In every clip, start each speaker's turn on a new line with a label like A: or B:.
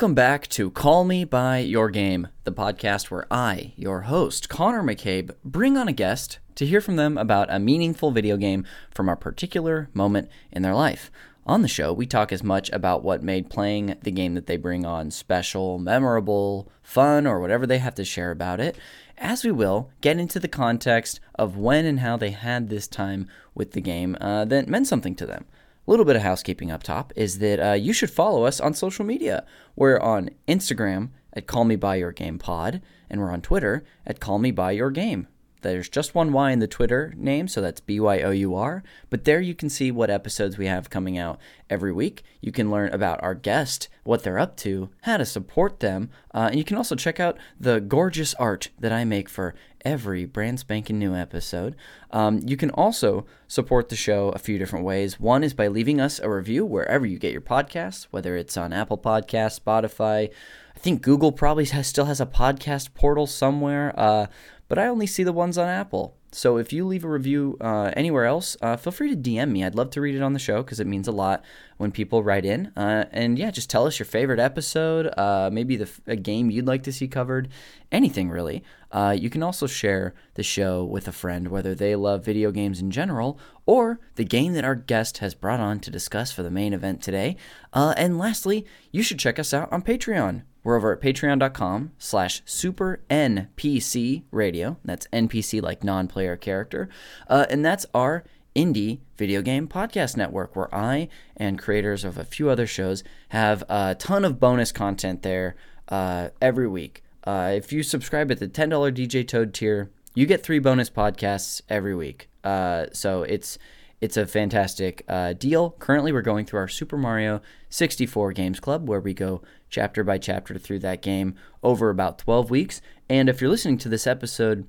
A: welcome back to Call Me By Your Game, the podcast where I, your host, Conner McCabe, bring on a guest to hear from them about a meaningful video game from a particular moment in their life. On the show, we talk as much about what made playing the game that they bring on special, memorable, fun, or whatever they have to share about it, as we will get into the context of when and how they had this time with the game uh, that meant something to them. Little bit of housekeeping up top is that uh, you should follow us on social media. We're on Instagram at Call Me By Your Game Pod, and we're on Twitter at Call Me By Your Game. There's just one Y in the Twitter name, so that's B Y O U R. But there you can see what episodes we have coming out every week. You can learn about our guest, what they're up to, how to support them, uh, and you can also check out the gorgeous art that I make for every brand spanking new episode. Um, you can also support the show a few different ways. One is by leaving us a review wherever you get your podcasts, whether it's on Apple Podcasts, Spotify. I think Google probably has, still has a podcast portal somewhere, uh, but I only see the ones on Apple. So if you leave a review uh, anywhere else, uh, feel free to DM me. I'd love to read it on the show because it means a lot when people write in. Uh, and yeah, just tell us your favorite episode, uh, maybe the a game you'd like to see covered, anything really. Uh, you can also share the show with a friend, whether they love video games in general or the game that our guest has brought on to discuss for the main event today. Uh, and lastly, you should check us out on Patreon. We're over at patreon.com slash super NPC radio. That's NPC like non player character. Uh, and that's our indie video game podcast network where I and creators of a few other shows have a ton of bonus content there uh, every week. Uh, if you subscribe at the $10 DJ Toad tier, you get three bonus podcasts every week. Uh, so it's it's a fantastic uh, deal. Currently, we're going through our Super Mario 64 Games Club, where we go chapter by chapter through that game over about 12 weeks. And if you're listening to this episode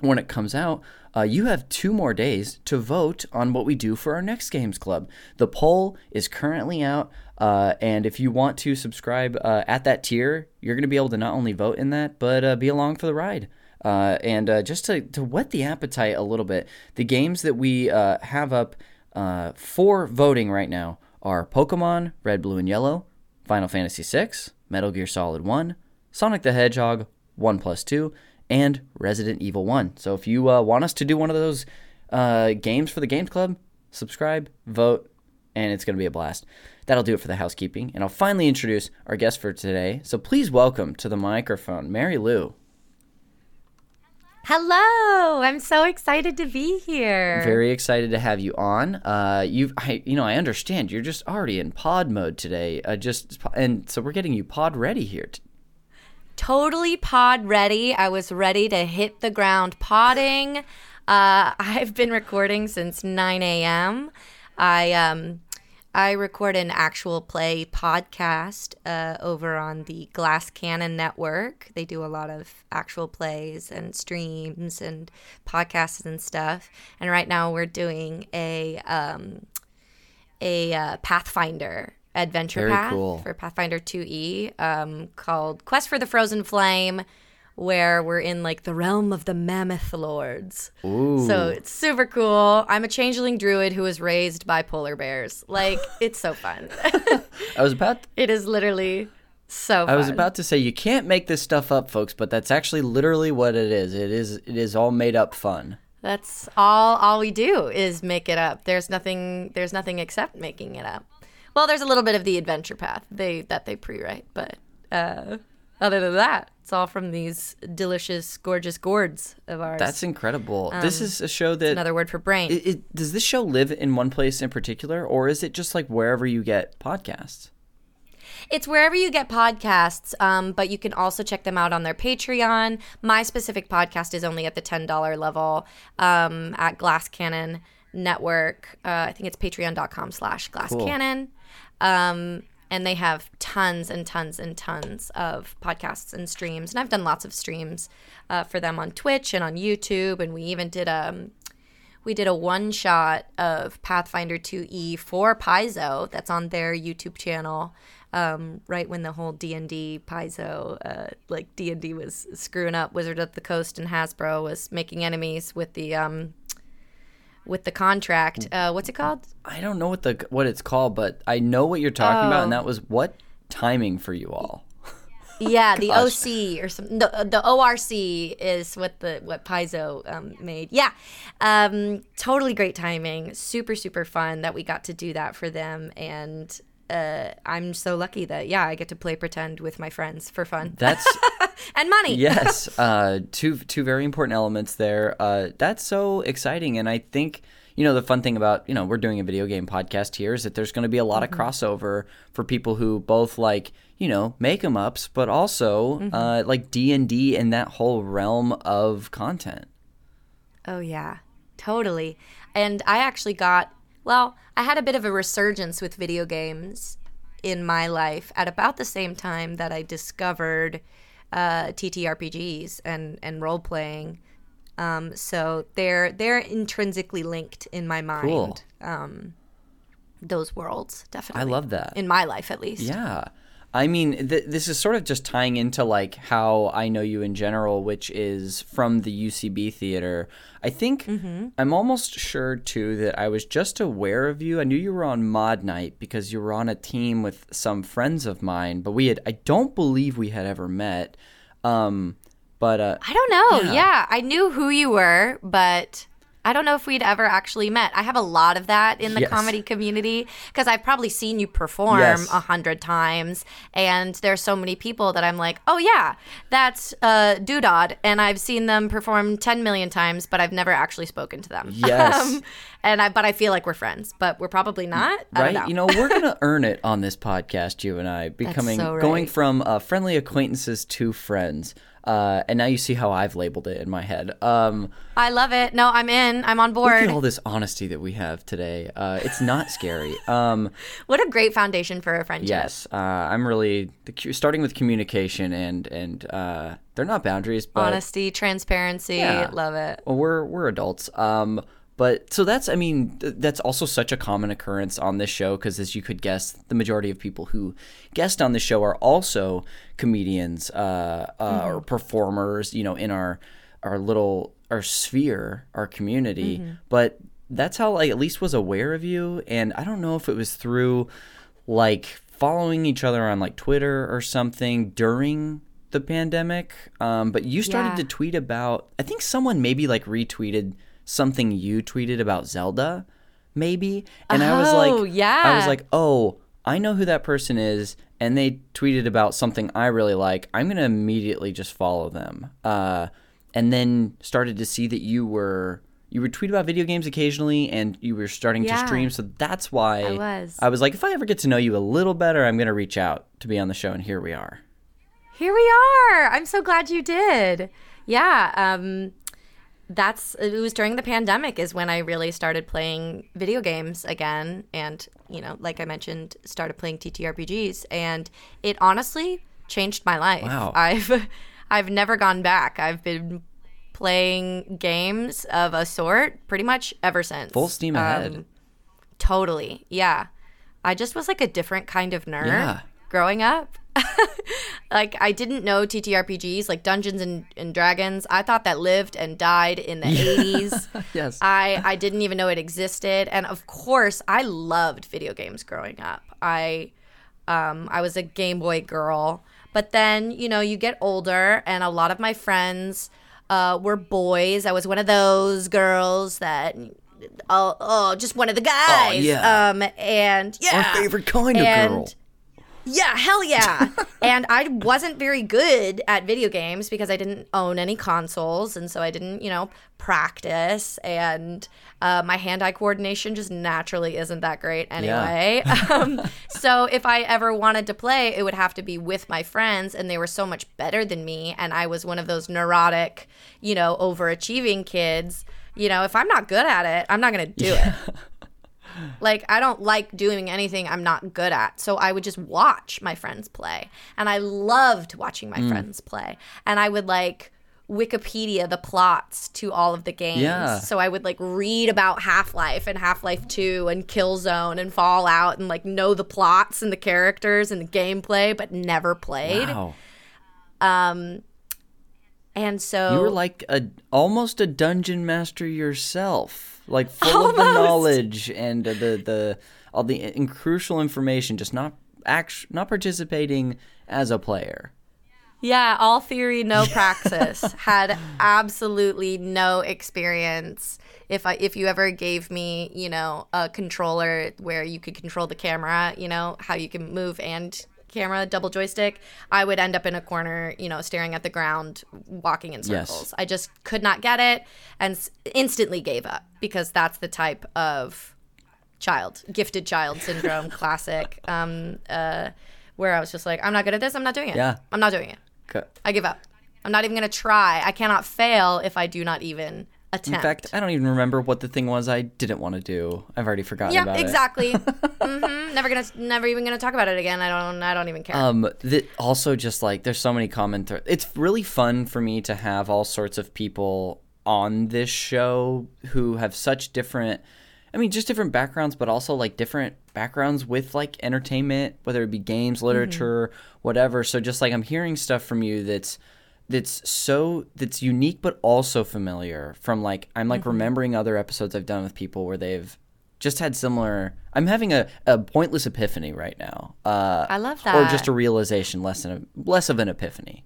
A: when it comes out, uh, you have two more days to vote on what we do for our next Games Club. The poll is currently out, uh, and if you want to subscribe uh, at that tier, you're going to be able to not only vote in that, but uh, be along for the ride. Uh, and uh, just to, to whet the appetite a little bit, the games that we uh, have up uh, for voting right now are Pokemon Red, Blue, and Yellow, Final Fantasy VI, Metal Gear Solid 1, Sonic the Hedgehog 1 plus 2, and Resident Evil 1. So if you uh, want us to do one of those uh, games for the Games Club, subscribe, vote, and it's going to be a blast. That'll do it for the housekeeping. And I'll finally introduce our guest for today. So please welcome to the microphone, Mary Lou.
B: Hello, I'm so excited to be here.
A: Very excited to have you on. Uh, you, I, you know, I understand you're just already in pod mode today. Uh, just and so we're getting you pod ready here. T-
B: totally pod ready. I was ready to hit the ground podding. Uh, I've been recording since 9 a.m. I um, I record an actual play podcast uh, over on the Glass Cannon Network. They do a lot of actual plays and streams and podcasts and stuff. And right now we're doing a um, a uh, Pathfinder adventure
A: Very
B: path
A: cool.
B: for Pathfinder 2e um, called Quest for the Frozen Flame where we're in like the realm of the mammoth lords.
A: Ooh.
B: So it's super cool. I'm a changeling druid who was raised by polar bears. Like it's so fun.
A: I was about
B: it is literally so fun.
A: I was about to say you can't make this stuff up, folks, but that's actually literally what it is. It is it is all made up fun.
B: That's all all we do is make it up. There's nothing there's nothing except making it up. Well, there's a little bit of the adventure path they that they pre-write, but uh other than that, it's all from these delicious, gorgeous gourds of ours.
A: That's incredible. this is a show that
B: another word for brain.
A: it, it- does this show live in one place in particular, or is it just like wherever you get podcasts?
B: It's wherever you get podcasts, um, but you can also check them out on their Patreon. My specific podcast is only at the $10 level um, at Glass Cannon Network. Uh, I think it's patreon.com slash Glass
A: Cool.
B: Cannon. Um, and they have tons and tons and tons of podcasts and streams. And I've done lots of streams uh, for them on Twitch and on YouTube. And we even did a we did a one shot of Pathfinder 2e for Paizo that's on their YouTube channel. Um, right when the whole D and D Paizo, uh, like D and D was screwing up, Wizard of the Coast and Hasbro was making enemies with the um, with the contract. Uh, what's it called?
A: I don't know what the what it's called, but I know what you're talking about, and
B: Oh.
A: that was what timing for you all.
B: Yeah, the OC or some the, the ORC is what the what Paizo um, made. Yeah, um, totally great timing. Super super fun that we got to do that for them, and uh, I'm so lucky that yeah I get to play pretend with my friends for fun.
A: That's
B: and money.
A: yes, uh, two two very important elements there. Uh, that's so exciting, and I think you know the fun thing about you know we're doing a video game podcast here is that there's going to be a lot
B: Mm-hmm.
A: of crossover for people who both like you know make 'em ups, but also
B: Mm-hmm.
A: uh, like D and D and that whole realm of content.
B: Oh yeah, totally. And I actually got well, I had a bit of a resurgence with video games in my life at about the same time that I discovered uh, TTRPGs and and role playing. Um, so they're they're intrinsically linked in my mind.
A: Cool.
B: Um, those worlds definitely.
A: I love that.
B: in my life at least.
A: Yeah. I mean, th- this is sort of just tying into like how I know you in general, which is from the UCB theater. I think I'm almost sure too that I was just aware of you. I knew you were on Maude Night because you were on a team with some friends of mine, but we had I don't believe we had ever met. Um, but uh,
B: I don't know.
A: Yeah.
B: Yeah. I knew who you were, but I don't know if we'd ever actually met. I have a lot of that in the
A: Yes.
B: comedy community because I've probably seen you perform
A: Yes.
B: a hundred times, and there's so many people that I'm like, oh yeah, that's uh, Doodad, and I've seen them perform ten million times, but I've never actually spoken to them.
A: Yes.
B: and I but I feel like we're friends, but we're probably not. I don't
A: right?
B: know.
A: You know, we're gonna earn it on this podcast, you and I, becoming
B: so
A: going from uh, friendly acquaintances to friends. Uh, and now you see how I've labeled it in my head. Um,
B: I love it. No, I'm in. I'm on board.
A: look at all this honesty that we have today. Uh, it's not scary. Um,
B: What a great foundation for a friendship.
A: yes, uh, I'm really the, starting with communication and and uh, they're not boundaries, but
B: Honesty, transparency.
A: Yeah.
B: Love it.
A: well, we're we're adults. Um, but so that's I mean th- that's also such a common occurrence on this show because as you could guess, the majority of people who guest on the show are also comedians uh, uh, or performers. You know, in our our little our sphere, our community. But that's how I at least was aware of you, and I don't know if it was through like following each other on like Twitter or something during the pandemic. Um, but you started
B: Yeah.
A: to tweet about, I think someone maybe like retweeted something you tweeted about Zelda, maybe. And I was
B: Oh,
A: yeah. I was like, oh, I know who that person is. And they tweeted about something I really like. I'm going to immediately just follow them. Uh, and then started to see that you were. You would tweet about video games occasionally, and you were starting to stream. So that's why
B: I was.
A: I was like, if I ever get to know you a little better, I'm going to reach out to be on the show, and here we are.
B: Here we are. I'm so glad you did. Yeah. Um, that's it was during the pandemic is when I really started playing video games again, and you know, like I mentioned, started playing TTRPGs, and it honestly changed my life.
A: Wow.
B: I've I've never gone back. I've been playing games of a sort pretty much ever since.
A: Full steam ahead.
B: Um, totally. Yeah. I just was like a different kind of nerd
A: Yeah.
B: growing up. like I didn't know TTRPGs like Dungeons and, and Dragons. I thought that lived and died in the 80s.
A: Yes.
B: I I didn't even know it existed and of course I loved video games growing up. I um I was a Game Boy girl. But then, you know, you get older and a lot of my friends uh, were boys. I was one of those girls that oh, oh just one of the guys.
A: Oh, yeah.
B: Um and yeah.
A: Our favorite kind of
B: And-
A: girl.
B: Yeah, hell yeah. and I wasn't very good at video games because I didn't own any consoles. And so I didn't, you know, practice. And uh, my hand eye coordination just naturally isn't that great anyway. um, so if I ever wanted to play, it would have to be with my friends. And they were so much better than me. And I was one of those neurotic, you know, overachieving kids. You know, if I'm not good at it, I'm not going to do it. Like I don't like doing anything I'm not good at. So I would just watch my friends play. And I loved watching
A: Mm.
B: my friends play. And I would like Wikipedia the plots to all of the games.
A: Yeah.
B: So I would like read about Half-Life and Half-Life 2 and Killzone and Fallout and like know the plots and the characters and the gameplay but never played.
A: Wow.
B: And so
A: You were like a almost a dungeon master yourself, like full of the knowledge and the the all the in- crucial information, just not act not participating as a player.
B: Yeah, all theory, no praxis. Had absolutely no experience. If I if you ever gave me, you know, a controller where you could control the camera, you know, how you can move and camera double joystick, I would end up in a corner, you know, staring at the ground, walking in
A: Yes.
B: circles. I just could not get it and instantly gave up because that's the type of child, gifted child syndrome, classic. Um, uh, where I was just like, I'm not good at this. I'm not doing it.
A: Yeah.
B: I'm not doing it. I give up. I'm not even going to try. I cannot fail if I do not even
A: In fact, I don't even remember what the thing was I didn't want to do. I've already forgotten
B: yeah,
A: about it.
B: exactly. hmm Never gonna, never even gonna talk about it again. I don't, I don't even care.
A: Um, that also just like there's so many common. Th- it's really fun for me to have all sorts of people on this show who have such different. I mean, just different backgrounds, but also like different backgrounds with like entertainment, whether it be games, literature, whatever. So just like I'm hearing stuff from you that's that's so that's unique but also familiar from like I'm like remembering other episodes I've done with people where they've just had similar I'm having a, a pointless epiphany right now. Uh
B: I love that.
A: or just a realization less than a less of an epiphany.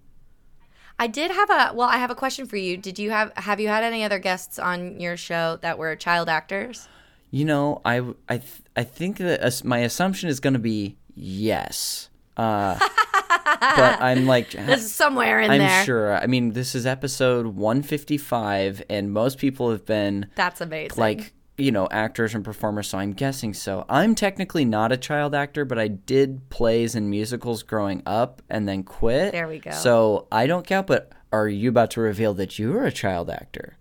B: I did have a. Well, I have a question for you. Did you have, have you had any other guests on your show that were child actors?
A: You know, I I th- I think that my assumption is going to be yes. Uh, but I'm like
B: This is somewhere in the
A: I'm
B: there.
A: sure. I mean, this is episode 155 and most people have been
B: That's amazing.
A: like you know actors and performers so i'm guessing so i'm technically not a child actor but i did plays and musicals growing up and then quit
B: There we go.
A: so i don't count but are you about to reveal that you're a child actor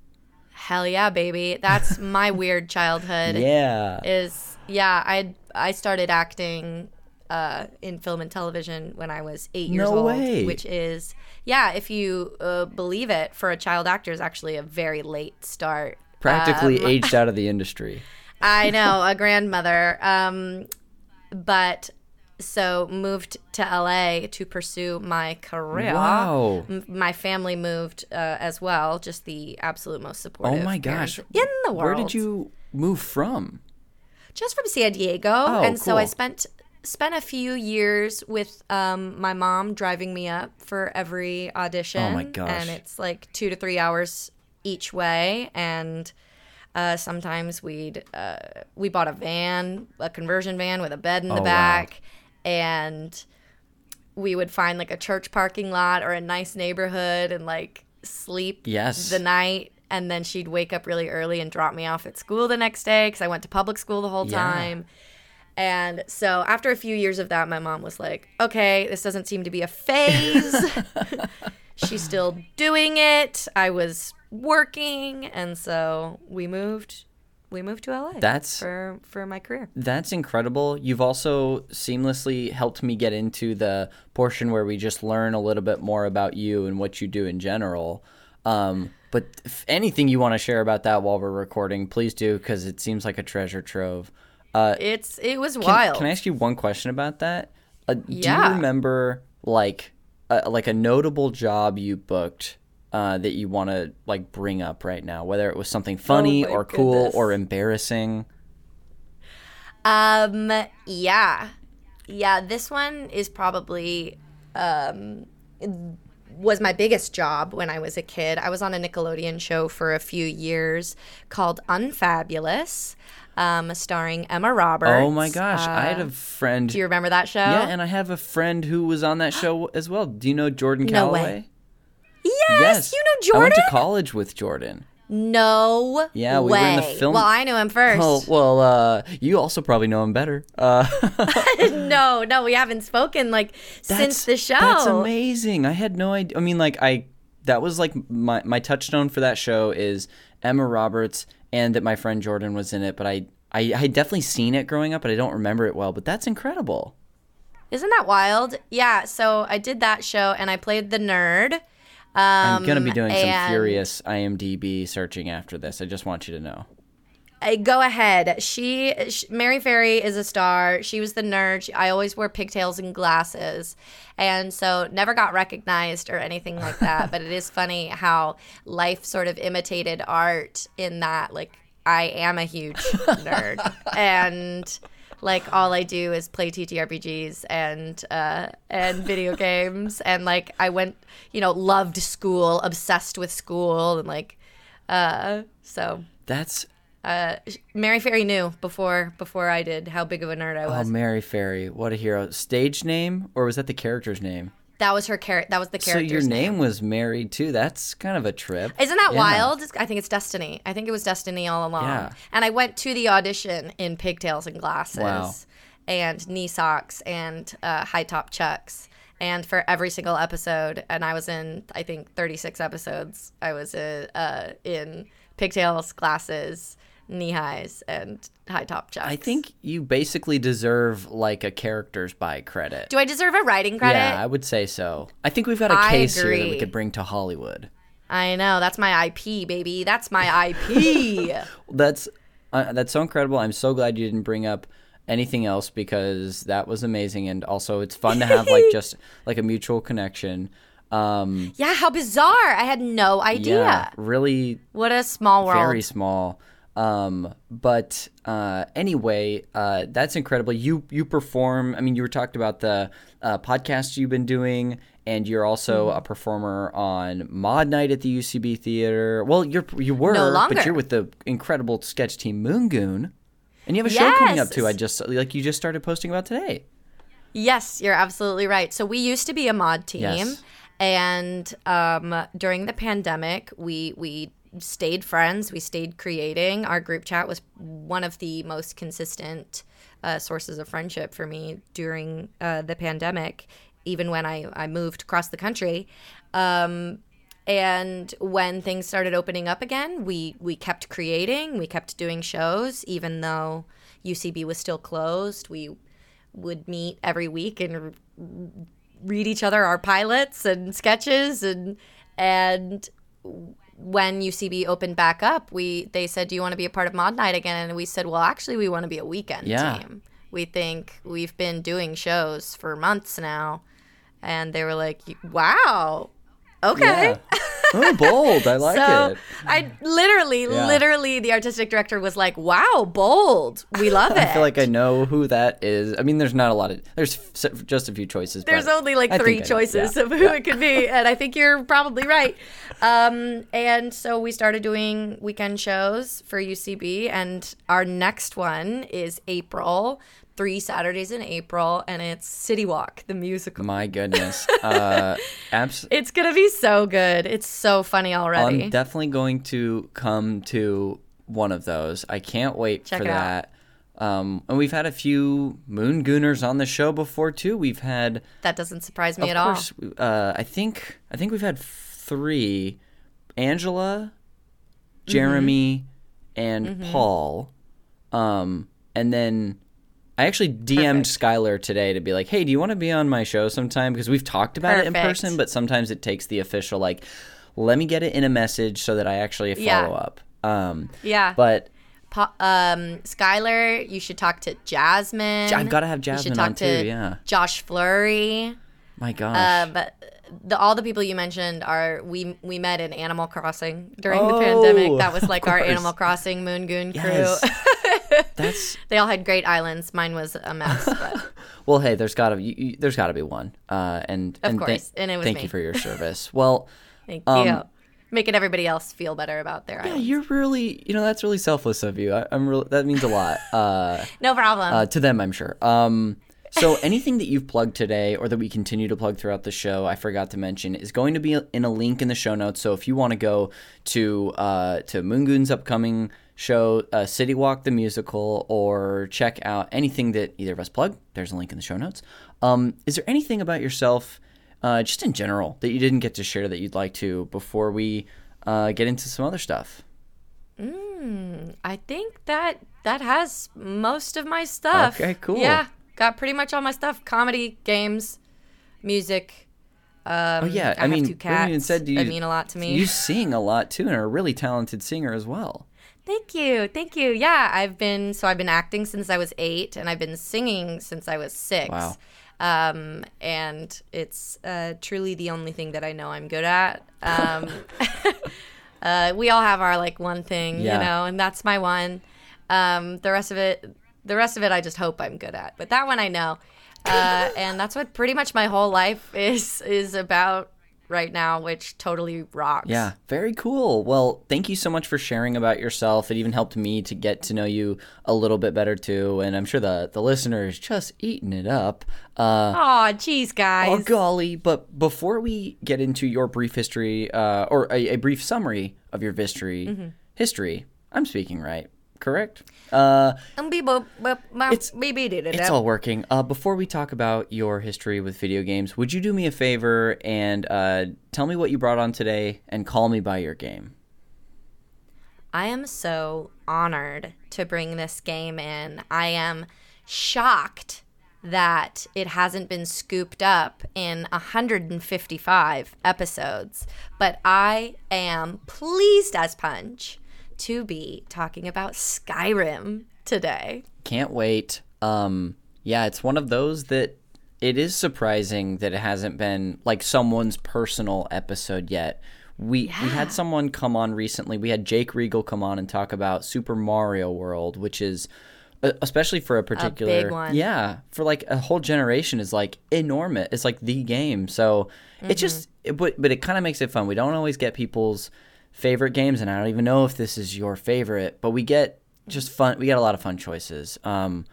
B: hell yeah, baby. That's my weird childhood.
A: yeah
B: is yeah i i started acting uh, in film and television when i was eight years
A: No
B: old
A: way.
B: which is yeah if you uh, believe it for a child actor is actually a very late start.
A: Practically
B: Um,
A: aged out of the industry.
B: I know a grandmother. Um, but so moved to la to pursue my career.
A: Wow.
B: M- my family moved uh, as well just the absolute most supportive.
A: oh my gosh.
B: in the world
A: where did you move from?
B: Just from San Diego,
A: Oh,
B: and so I spent spent a few years with um, my mom driving me up for every audition.
A: Oh my gosh.
B: And it's like two to three hours each way, and uh, sometimes we'd uh, we bought a van, a conversion van with a bed in the
A: Oh, wow.
B: back, and we would find like a church parking lot or a nice neighborhood and like sleep
A: Yes.
B: the night and then she'd wake up really early and drop me off at school the next day because i went to public school the whole
A: Yeah.
B: time and so after a few years of that my mom was like okay this doesn't seem to be a phase she's still doing it i was working and so we moved we moved to la
A: That's-
B: for for my career
A: That's incredible. You've also seamlessly helped me get into the portion where we just learn a little bit more about you and what you do in general. Um, but if anything you want to share about that while we're recording, please do because it seems like a treasure trove. Uh,
B: it's it was wild
A: Can I ask you one question about that? Uh, Do you remember like a, like a notable job you booked uh, that you want to like bring up right now, whether it was something funny
B: Oh
A: or cool
B: goodness.
A: or embarrassing?
B: Um, yeah. Yeah, this one is probably um was my biggest job when I was a kid. I was on a Nickelodeon show for a few years called Unfabulous, um, starring Emma Roberts.
A: Oh my gosh, I had
B: Uh,
A: a friend.
B: Do you remember that show?
A: Yeah, and I have a friend who was on that show as well. Do you know Jordan
B: No way.
A: Calloway?
B: yes, you know Jordan.
A: I went to college with Jordan.
B: no
A: Yeah, we
B: way.
A: were in the film-
B: Well, I knew him first.
A: Oh well, uh, you also probably know him better. Uh,
B: no, no, we haven't spoken like since the show.
A: That's amazing. I had no idea. I mean, like I, that was like my my touchstone for that show is Emma Roberts, and that my friend Jordan was in it. But I, I, I had definitely seen it growing up, but I don't remember it well. But that's incredible.
B: Isn't that wild? Yeah, so I did that show and I played the nerd.
A: I'm gonna be
B: Um,
A: doing some furious IMDb searching after this. I just want you to know.
B: Uh, go ahead. She, sh Mary Ferry is a star. She was the nerd. She, I always wore pigtails and glasses, and so never got recognized or anything like that. but it is funny how life sort of imitated art in that. Like I am a huge nerd, and like all I do is play TTRPGs and uh, and video games, and like I went, you know, loved school, obsessed with school, and like, uh, so
A: That's
B: uh, Mary Fairy knew before before I did how big of a nerd I was. oh.
A: Mary Fairy. What a hero. Stage name or was that the character's name?
B: that was her character. That was the
A: character.
B: So
A: your
B: name.
A: name was Mary too. That's kind of a trip.
B: Isn't that
A: Yeah.
B: wild? I think it's destiny. I think it was destiny all along.
A: Yeah.
B: And I went to the audition in pigtails and glasses
A: Wow.
B: and knee socks and uh, high top chucks. And for every single episode, and I was in, I think, 36 episodes, I was uh, uh, in pigtails, glasses, knee highs, and high top chucks.
A: I think you basically deserve like a character's by credit.
B: Do I deserve a writing credit?
A: Yeah, I would say so. I think we've got a
B: I
A: case here that we could bring to Hollywood.
B: I know. That's my IP, baby. That's my IP.
A: That's uh, that's so incredible. I'm so glad you didn't bring up anything else because that was amazing and also it's fun to have like just like a mutual connection. Um
B: yeah, how bizarre. I had no idea.
A: yeah, really
B: What a small world.
A: very small. Um, but uh, anyway, uh, that's incredible. You you perform. I mean, you were talked about the uh, podcast you've been doing, and you're also
B: Mm-hmm.
A: a performer on Maude Night at the UCB Theater. Well, you're you were,
B: No
A: but you're with the incredible sketch team Moon Goon, and you have a show coming up too. I just like you just started posting about today.
B: Yes, you're absolutely right. So we used to be a Maude team,
A: Yes.
B: and um, during the pandemic, we we stayed friends. We stayed creating. Our group chat was one of the most consistent uh, sources of friendship for me during uh, the pandemic. Even when I I moved across the country. Um, and when things started opening up again, we we kept creating, we kept doing shows, even though UCB was still closed. We would meet every week and read each other our pilots and sketches and and when UCB opened back up, we they said, "Do you want to be a part of Maude Night again?" And we said, "Well, actually, we want to be a weekend
A: Yeah.
B: team. We think we've been doing shows for months now." And they were like, "Wow, okay."
A: Yeah. oh, bold! I like
B: so
A: it.
B: I literally,
A: Yeah.
B: literally, the artistic director was like, "Wow, bold! We love it."
A: I feel like I know who that is. I mean, there's not a lot of there's f- just a few choices.
B: There's only like
A: I
B: three
A: I-
B: choices
A: yeah.
B: of who it could be, and I think you're probably right. Um, and so we started doing weekend shows for UCB, and our next one is April, three Saturdays in April, and it's City Walk, the musical.
A: My goodness. Uh, abs-
B: It's gonna be so good. It's so funny already.
A: I'm definitely going to come to one of those. I can't wait
B: Check
A: for that. Um, and we've had a few Moon Gooners on the show before too. We've had,
B: that doesn't surprise me at all.
A: uh, I think I think we've had three: Angela,
B: Mm-hmm.
A: Jeremy, and Paul. Um, and then I actually DM'd Skylar today to be like, "Hey, do you want to be on my show sometime?" Because we've talked about it in person, but sometimes it takes the official like, "Let me get it in a message so that I actually follow
B: Yeah.
A: up." Um,
B: Yeah.
A: but
B: Po- um, Skylar, you should talk to Jasmine.
A: I've gotta have
B: You should
A: Jasmine
B: talk
A: on
B: to
A: too, yeah.
B: Josh Flurry.
A: my gosh,
B: Uh, but the all the people you mentioned are we we met in Animal Crossing during the
A: Oh,
B: pandemic. That was like our. Animal Crossing Moon Goon crew.
A: yes, that's
B: they all had great islands. Mine was a mess, but
A: well. Hey, there's gotta you, you, there's gotta be one. Uh, and
B: Of
A: and thank-
B: course, and it was
A: thank
B: me.
A: you for your service. well.
B: thank
A: Um,
B: you. Making everybody else feel better about their
A: Yeah,
B: island.
A: you're really, you know, that's really selfless of you. I, I'm really, that means a lot uh,
B: No problem.
A: uh, to them, I'm sure. Um, so anything that you've plugged today or that we continue to plug throughout the show, I forgot to mention, is going to be in a link in the show notes. So if you want to go to uh, to Moongoon's upcoming show, uh, City Walk the musical, or check out anything that either of us plug, there's a link in the show notes. Um, is there anything about yourself, uh, just in general, that you didn't get to share that you'd like to before we uh, get into some other stuff?
B: I think that that has most of my stuff.
A: Okay, cool.
B: Yeah, got pretty much all my stuff: comedy, games, music. Um,
A: Oh yeah,
B: I,
A: I, mean,
B: two cats
A: even said you,
B: that mean a lot to me.
A: You sing a lot too, and are a really talented singer as well.
B: Thank you, thank you. Yeah, I've been so I've been acting since I was eight, and I've been singing since I was six.
A: Wow.
B: Um, and it's uh, truly the only thing that I know I'm good at. Um, uh, we all have our like one thing,
A: Yeah.
B: you know, and that's my one. Um, the rest of it, The rest of it, I just hope I'm good at. But that one I know, uh, and that's what pretty much my whole life is is about right now, which totally rocks.
A: Yeah, very cool. Well, thank you so much for sharing about yourself. It even helped me to get to know you a little bit better too, and I'm sure the the listeners just eating it up. Uh,
B: Oh, geez, guys.
A: Oh golly! But before we get into your brief history, uh, or a, a brief summary of your history,
B: Mm-hmm.
A: history, I'm speaking right, correct? Uh,
B: be- bo- bo- ma-
A: It's-
B: be- be- did it,
A: it's all working. Uh, before we talk about your history with video games, would you do me a favor and uh, tell me what you brought on today and call me by your game?
B: I am so honored to bring this game in. I am shocked that it hasn't been scooped up in 155 episodes, but I am pleased as punch to be talking about Skyrim today.
A: Can't wait. Um, yeah, it's one of those that it is surprising that it hasn't been like someone's personal episode yet. We we had someone come on recently. We had Jake Regal come on and talk about Super Mario World, which is uh, especially for a particular
B: one.
A: yeah for like a whole generation is like enormous. It's like the game. So it just it, but but it kind of makes it fun. We don't always get people's favorite games, and I don't even know if this is your favorite, but we get just fun. We get a lot of fun choices. Um,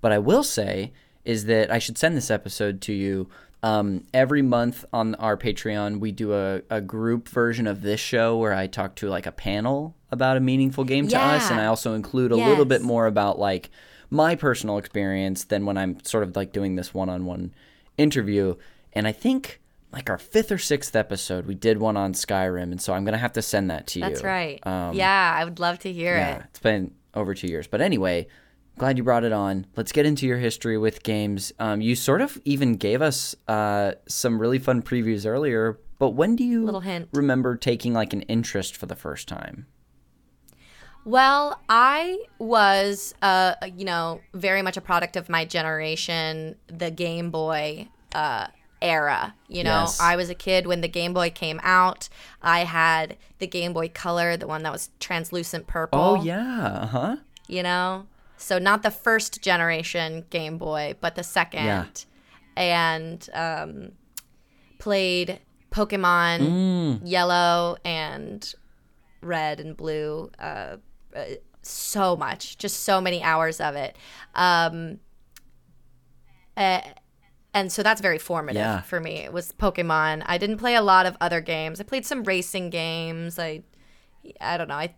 A: but I will say is that I should send this episode to you. Um, every month on our Patreon, we do a, a group version of this show where I talk to like a panel about a meaningful game to us, and I also include a little bit more about like my personal experience than when I'm sort of like doing this one on one interview. And I think like our fifth or sixth episode, we did one on Skyrim, and so I'm gonna have to send that to you.
B: That's right.
A: Um,
B: yeah, I would love to hear
A: yeah,
B: it.
A: it's been over two years. But anyway, glad you brought it on. Let's get into your history with games. Um, you sort of even gave us uh, some really fun previews earlier. But when do you
B: Little hint.
A: remember taking like an interest for the first time?
B: Well, I was, uh, you know, very much a product of my generation, the Game Boy uh, era. You know,
A: Yes.
B: I was a kid when the Game Boy came out. I had the Game Boy Color, the one that was translucent purple.
A: Oh yeah, uh huh.
B: You know, so not the first generation Game Boy, but the second.
A: Yeah.
B: And um, played Pokemon
A: Mm.
B: Yellow and Red and Blue. Uh, uh, so much, just so many hours of it. Um, uh, and so that's very formative
A: Yeah.
B: for me. It was Pokemon. I didn't play a lot of other games. I played some racing games. I, I don't know. I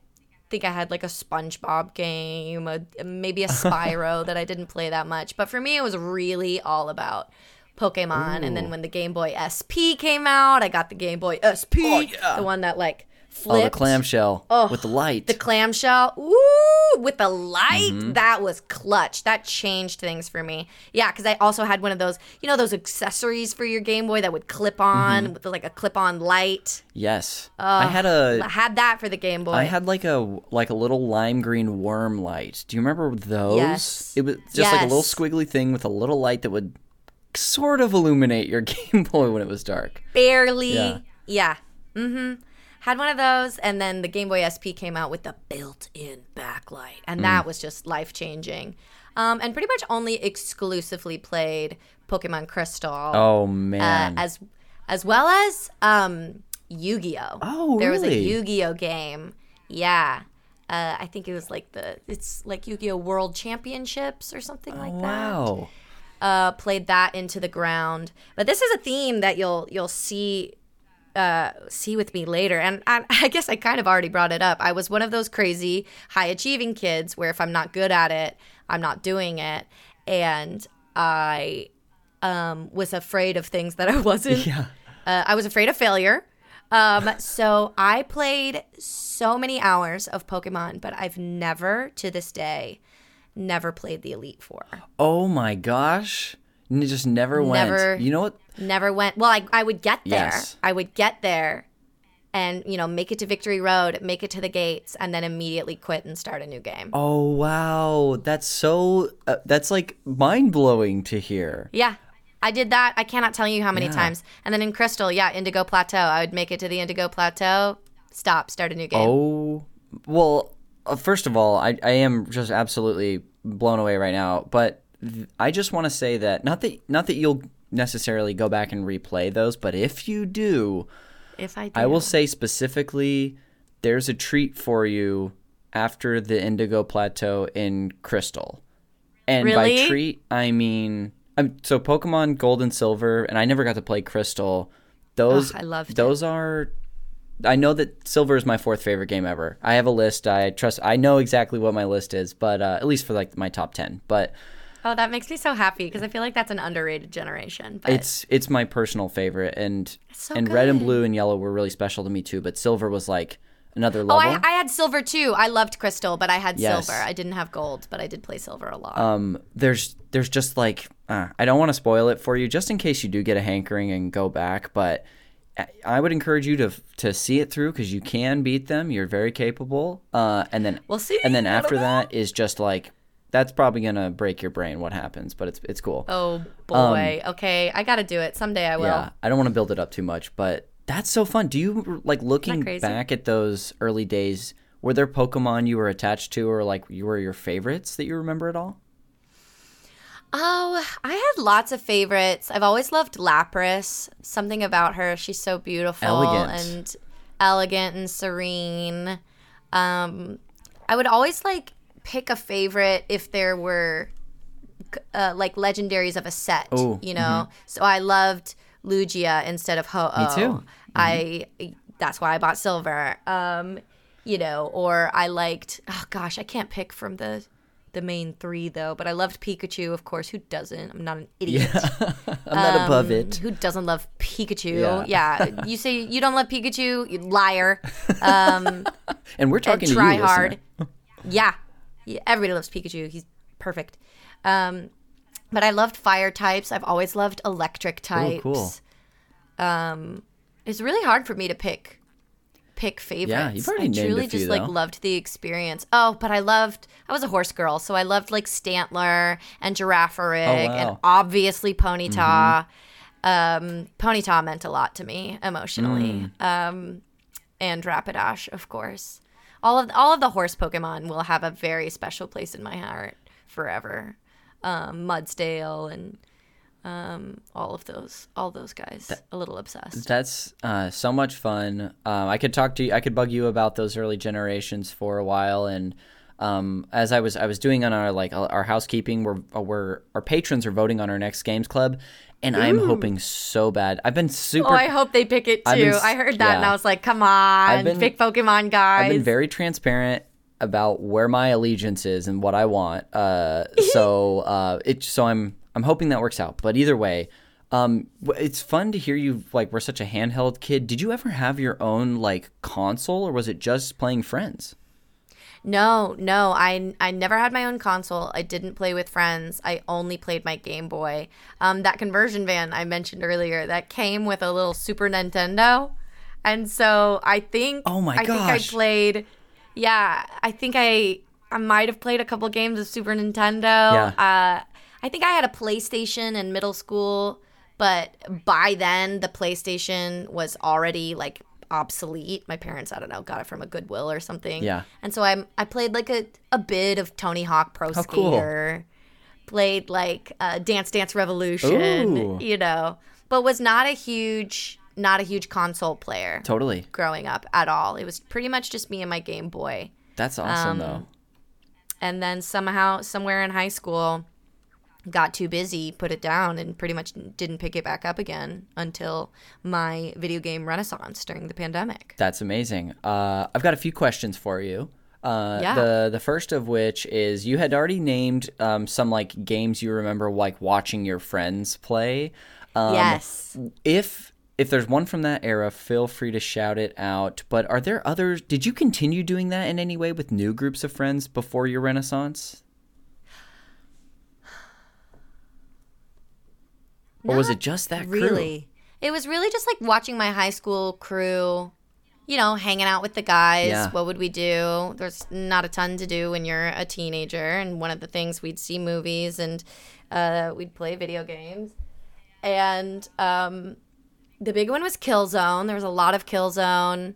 B: think I had like a SpongeBob game, a, maybe a Spyro that I didn't play that much. But for me, it was really all about Pokemon. And then when the Game Boy SP came out, I got the Game Boy SP, oh, the one that like
A: Oh, the
B: flipped.
A: clamshell with the light.
B: The clamshell, ooh, with the light,
A: Mm-hmm.
B: that was clutch. That changed things for me. Yeah, because I also had one of those, you know, those accessories for your Game Boy that would clip on
A: Mm-hmm.
B: with like a clip-on light.
A: yes, I had a.
B: I had that for the Game Boy.
A: I had like a like a little lime green worm light. Do you remember those?
B: Yes.
A: It was just like a little squiggly thing with a little light that would sort of illuminate your Game Boy when it was dark.
B: barely.
A: Yeah.
B: Yeah. Mm-hmm. Had one of those, and then the Game Boy SP came out with the built-in backlight, and that
A: Mm.
B: was just life-changing. Um, and pretty much only exclusively played Pokemon Crystal.
A: Oh
B: uh,
A: man.
B: as as well as um, Yu-Gi-Oh.
A: Oh,
B: there was a? Yu-Gi-Oh game. Yeah. Uh, I think it was like the it's like Yu-Gi-Oh World Championships or something like that
A: wow.
B: uh, played that into the ground. But this is a theme that you'll you'll see uh, see with me later. And I, I guess I kind of already brought it up. I was one of those crazy high achieving kids where if I'm not good at it, I'm not doing it, and I um, was afraid of things that I wasn't.
A: Yeah.
B: Uh, I was afraid of failure. Um, so I played so many hours of Pokemon, but I've never, to this day, never played the Elite Four.
A: Oh my gosh. And it just never went. You know what?
B: Never went. Well, I, I would get there.
A: Yes.
B: I would get there and, you know, make it to Victory Road, make it to the gates, and then immediately quit and start a new game.
A: Oh wow. That's so uh, that's like mind-blowing to hear.
B: Yeah. I did that. I cannot tell you how many
A: Yeah.
B: times. And then in Crystal, yeah, Indigo Plateau. I would make it to the Indigo Plateau, stop, start a new game.
A: Oh, well, uh, first of all, I, I am just absolutely blown away right now. But I just want to say that not that not that you'll necessarily go back and replay those, but if you do,
B: If I do.
A: I will say specifically, there's a treat for you after the Indigo Plateau in Crystal. And by treat, I mean um, so Pokemon Gold and Silver, and I never got to play Crystal. Those
B: Ugh, I loved it.
A: those are. I know that Silver is my fourth favorite game ever. I have a list. I trust. I know exactly what my list is, but uh, at least for like my top ten. But
B: Oh, that makes me so happy because I feel like that's an underrated generation. But
A: it's it's my personal favorite, and
B: so
A: and red and blue and yellow were really special to me too. But Silver was like another
B: oh,
A: level.
B: I, I had silver too. I loved crystal, but I had
A: Yes.
B: silver. I didn't have gold, but I did play silver a lot.
A: um there's there's just like uh, I don't want to spoil it for you just in case you do get a hankering and go back but I- I would encourage you to to see it through because you can beat them you're very capable uh and then
B: We'll see.
A: and then after that is just like that's probably gonna break your brain what happens but it's it's cool
B: oh boy. okay, I got to do it someday. I will.
A: yeah I don't want to build it up too much but that's so fun do you like looking back at those early days were there Pokemon you were attached to or like you were your favorites that you remember at all
B: Oh, I had lots of favorites. I've always loved Lapras. Something about her, she's so beautiful
A: Elegant.
B: and elegant and serene. Um, I would always like pick a favorite if there were uh, like legendaries of a set.
A: Oh,
B: you know, so I loved Lugia instead of Ho Oh.
A: Me too.
B: I that's why I bought silver. Um, you know, or I liked. Oh gosh, I can't pick from the the main three though, but I loved Pikachu, of course. Who doesn't? I'm not an idiot.
A: I'm not above
B: Um,
A: it
B: Who doesn't love Pikachu?
A: Yeah.
B: Yeah. you say you don't love Pikachu, you liar. Um,
A: and we're
B: and
A: talking to
B: try
A: you
B: hard.
A: listener.
B: yeah. Yeah, everybody loves Pikachu. He's perfect. Um, but I loved fire types. I've always loved electric types.
A: cool.
B: Um, it's really hard for me to pick pick favorites.
A: you've already
B: I
A: named a
B: truly
A: few,
B: just like loved the experience. Oh, but I loved. I was a horse girl, so I loved like Stantler and Girafarig
A: Oh, wow. Mm-hmm.
B: and obviously Ponyta. Um, Ponyta meant a lot to me emotionally.
A: Mm.
B: Um, and Rapidash, of course. All of all of the horse Pokemon will have a very special place in my heart forever. Um, Mudsdale and um, all of those, all those guys. a little obsessed.
A: That's uh, so much fun. Um, I could talk to you. I could bug you about those early generations for a while. And um, as I was, I was doing on our like our housekeeping, we're, we're our patrons are voting on our next games club, and I'm hoping so bad. I've been super.
B: Oh, I hope they pick it
A: been
B: too.
A: s-
B: I heard that and. I was like, come on,
A: been-
B: pick Pokemon guys.
A: I've been very transparent about where my allegiance is and what I want. Uh, so uh, it so I'm I'm hoping that works out. But either way, um, it's fun to hear you like we're such a handheld kid. Did you ever have your own like console, or was it just playing friends?
B: No, no, I I never had my own console. I didn't play with friends. I only played my Game Boy. Um, that conversion van I mentioned earlier that came with a little Super Nintendo, and so I think
A: Oh my
B: I think I played. Yeah, I think I I might have played a couple games of Super Nintendo.
A: Yeah.
B: Uh, I think I had a PlayStation in middle school, but by then the PlayStation was already like obsolete. My parents, I don't know, got it from a Goodwill or something.
A: Yeah.
B: And so I I played like a, a bit of Tony Hawk Pro
A: How cool.
B: Skater. Played like uh, Dance Dance Revolution,
A: Ooh.
B: you know, but was not a huge not a huge console player
A: Totally.
B: growing up at all. It was pretty much just me and my Game Boy.
A: That's awesome
B: Um,
A: though.
B: And then somehow somewhere in high school got too busy, put it down and pretty much didn't pick it back up again until my video game renaissance during the pandemic.
A: That's amazing. Uh, I've got a few questions for you. Uh,
B: Yeah.
A: The the first of which is you had already named um, some like games you remember like watching your friends play. Um,
B: yes.
A: If if there's one from that era, feel free to shout it out. But are there others? Did you continue doing that in any way with new groups of friends before your Renaissance? Or was it just that crew?
B: Really? It was really just like watching my high school crew, you know, hanging out with the guys.
A: Yeah.
B: What would we do? There's not a ton to do when you're a teenager. And one of the things we'd see movies and uh, we'd play video games. And um, the big one was Killzone. There was a lot of Killzone.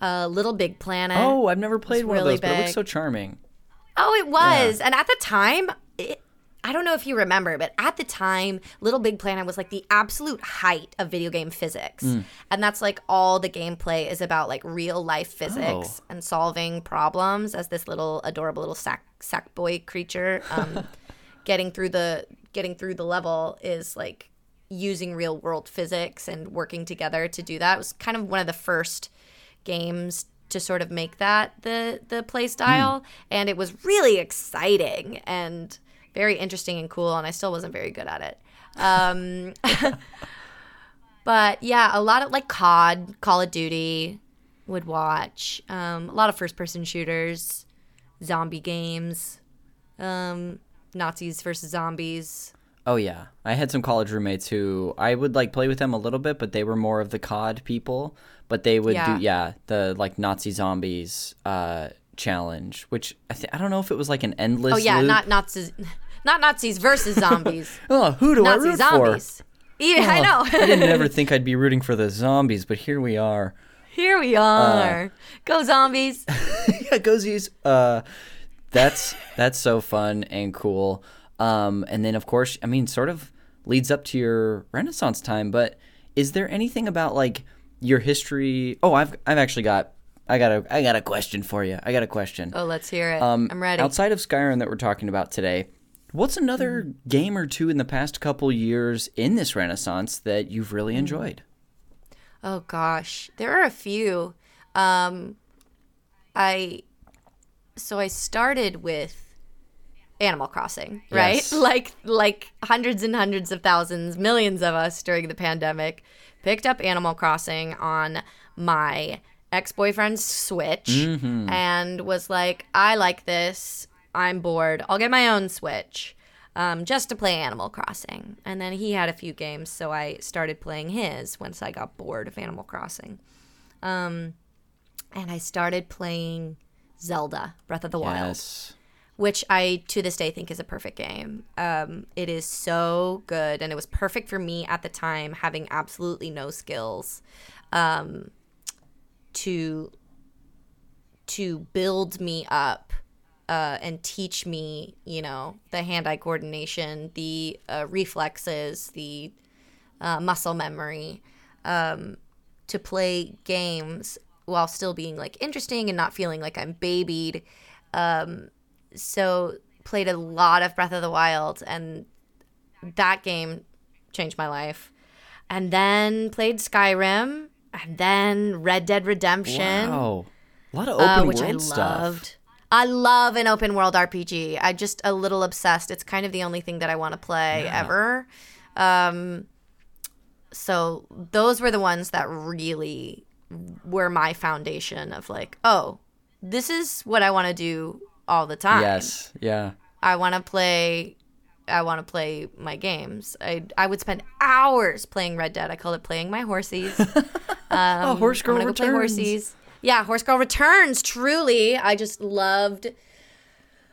B: Uh, Little Big Planet.
A: Oh, I've never played one of
B: really
A: those, but it looks so charming.
B: Oh, it was. And at the time, it, I don't know if you remember, but at the time, Little Big Planet was like the absolute height of video game physics.
A: Mm.
B: And that's like all the gameplay is about like real life physics
A: Oh.
B: and solving problems as this little adorable little sack sack boy creature. Um, getting through the getting through the level is like using real world physics and working together to do that. It was kind of one of the first games to sort of make that the the play style and it was really exciting and very interesting and cool and I still wasn't very good at it. Um but yeah, a lot of like COD, Call of Duty would watch. Um a lot of first person shooters, zombie games, um Nazis versus zombies.
A: Oh yeah, I had some college roommates who I would like play with them a little bit, but they were more of the COD people. But they would
B: Yeah.
A: do yeah the like Nazi zombies uh, challenge, which I th- I don't know if it was like an endless.
B: Oh yeah,
A: loop.
B: not Nazis, not Nazis versus zombies.
A: Oh, who do I root
B: zombies. Yeah, I know.
A: I didn't ever think I'd be rooting for the zombies, but here we are.
B: Here we are. Go zombies.
A: yeah, Gozies. Uh, that's that's so fun and cool. Um, and then of course, I mean, sort of leads up to your Renaissance time. But is there anything about like your history? Oh, I've I've actually got I got a I got a question for you. I got a question.
B: Oh, let's hear it.
A: Um,
B: I'm ready.
A: Outside of Skyrim that we're talking about today, what's another game or two in the past couple years in this Renaissance that you've really enjoyed?
B: Oh gosh, there are a few. Um, I so I started with Animal Crossing, right?
A: Yes.
B: Like like hundreds and hundreds of thousands, millions of us during the pandemic picked up Animal Crossing on my ex-boyfriend's Switch
A: Mm-hmm.
B: and was like, I like this. I'm bored. I'll get my own Switch. Um, just to play Animal Crossing. And then he had a few games, so I started playing his once I got bored of Animal Crossing. Um, and I started playing Zelda Breath of the Wild which I to this day think is a perfect game. Um, it is so good, and it was perfect for me at the time, having absolutely no skills, um, to to build me up uh, and teach me, you know, the hand-eye coordination, the uh, reflexes, the uh, muscle memory, um, to play games while still being like interesting and not feeling like I'm babied so played a lot of Breath of the Wild, and that game changed my life. And then played Skyrim, and then Red Dead Redemption,
A: Wow. A lot of
B: uh,
A: open
B: which I
A: world stuff.
B: loved. I love an open world RPG. I just a little obsessed. It's kind of the only thing that I want to play ever. Um, so those were the ones that really were my foundation of like, oh, this is what I want to do all the time.
A: Yes. Yeah.
B: I want to play. I want to play my games. I I would spend hours playing Red Dead. I called it playing my horsies.
A: oh, Horse Girl
B: I'm gonna go play horsies. Yeah, Horse Girl Returns. Truly, I just loved,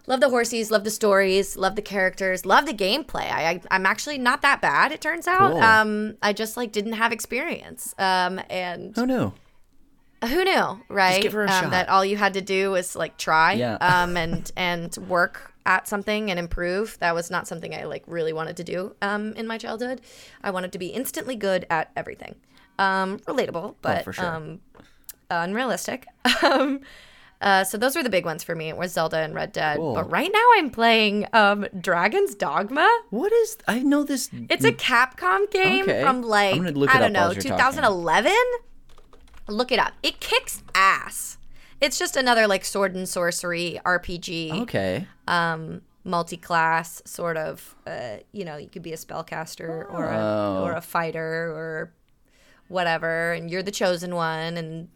B: loved the horsies, loved the stories, loved the characters, loved the gameplay. I, I I'm actually not that bad. It turns out.
A: Cool.
B: Um, I just like didn't have experience. Um, and
A: Who knew?
B: who knew, right?
A: give her a
B: um,
A: shot.
B: That all you had to do was like try,
A: Yeah.
B: um, and and work at something and improve. That was not something I like really wanted to do um, in my childhood. I wanted to be instantly good at everything. Um, relatable, but
A: Oh, for sure.
B: um, unrealistic. um, uh, so those were the big ones for me. It was Zelda and Red Dead.
A: Cool.
B: But right now I'm playing um, Dragon's Dogma.
A: What is? I know this.
B: It's a Capcom game.
A: Okay.
B: from like
A: I'm gonna look
B: I don't know
A: while you're talking.
B: 2011. Look it up. It kicks ass. It's just another like sword and sorcery RPG,
A: Okay.
B: um, multi-class sort of. Uh, you know, you could be a spellcaster or a,
A: Oh.
B: or a fighter or whatever, and you're the chosen one, and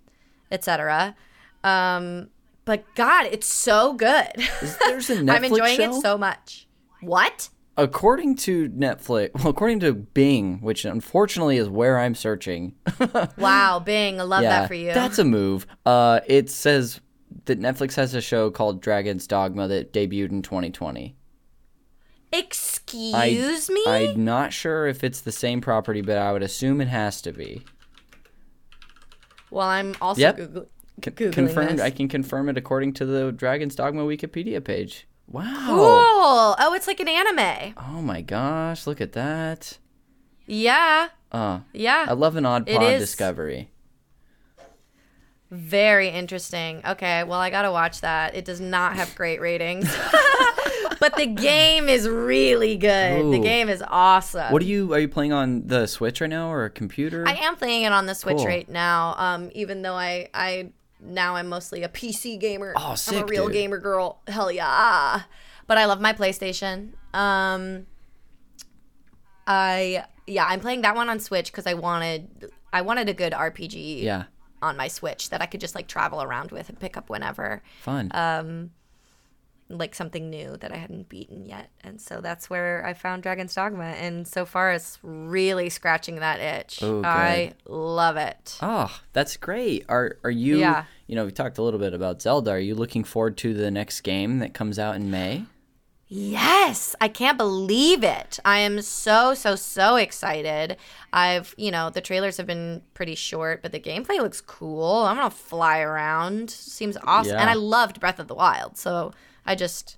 B: etc. Um, but God, it's so good.
A: There's a Netflix
B: I'm enjoying
A: show?
B: it so much. What?
A: According to Netflix, well, according to Bing, which unfortunately is where I'm searching.
B: Wow, Bing, I love that for you.
A: That's a move. Uh, it says that Netflix has a show called Dragon's Dogma that debuted in 2020.
B: Excuse me?
A: I'm not sure if it's the same property, but I would assume it has to be.
B: Well, I'm also
A: Yep.
B: Googling
A: confirmed.
B: this.
A: I can confirm it according to the Dragon's Dogma Wikipedia page. Wow.
B: Cool. Oh, it's like an anime.
A: Oh my gosh! Look at that.
B: Yeah.
A: Uh,
B: Yeah.
A: I love an odd pod
B: is.
A: discovery.
B: Very interesting. Okay, well, I gotta watch that. It does not have great ratings, but the game is really good. The game is awesome.
A: What are you? Are you playing on the Switch right now or a computer?
B: I am playing it on the Switch
A: Cool.
B: right now. Um, even though I, I now I'm mostly a PC gamer.
A: Oh, sick,
B: I'm a real
A: dude.
B: gamer girl. Hell yeah! But I love my PlayStation. Um, I yeah, I'm playing that one on Switch because I wanted I wanted a good RPG.
A: yeah.
B: On my Switch that I could just like travel around with and pick up whenever.
A: Fun.
B: Uh, like something new that I hadn't beaten yet. And so that's where I found Dragon's Dogma. And so far, it's really scratching that itch.
A: Oh.
B: I love it.
A: oh, that's great. Are are you?
B: Yeah.
A: You know, we talked a little bit about Zelda. Are you looking forward to the next game that comes out in May?
B: Yes, I can't believe it. I am so, so, so excited. I've, you know, the trailers have been pretty short, but the gameplay looks cool. I'm going to fly around. Seems awesome.
A: Yeah.
B: And I loved Breath of the Wild. So I just,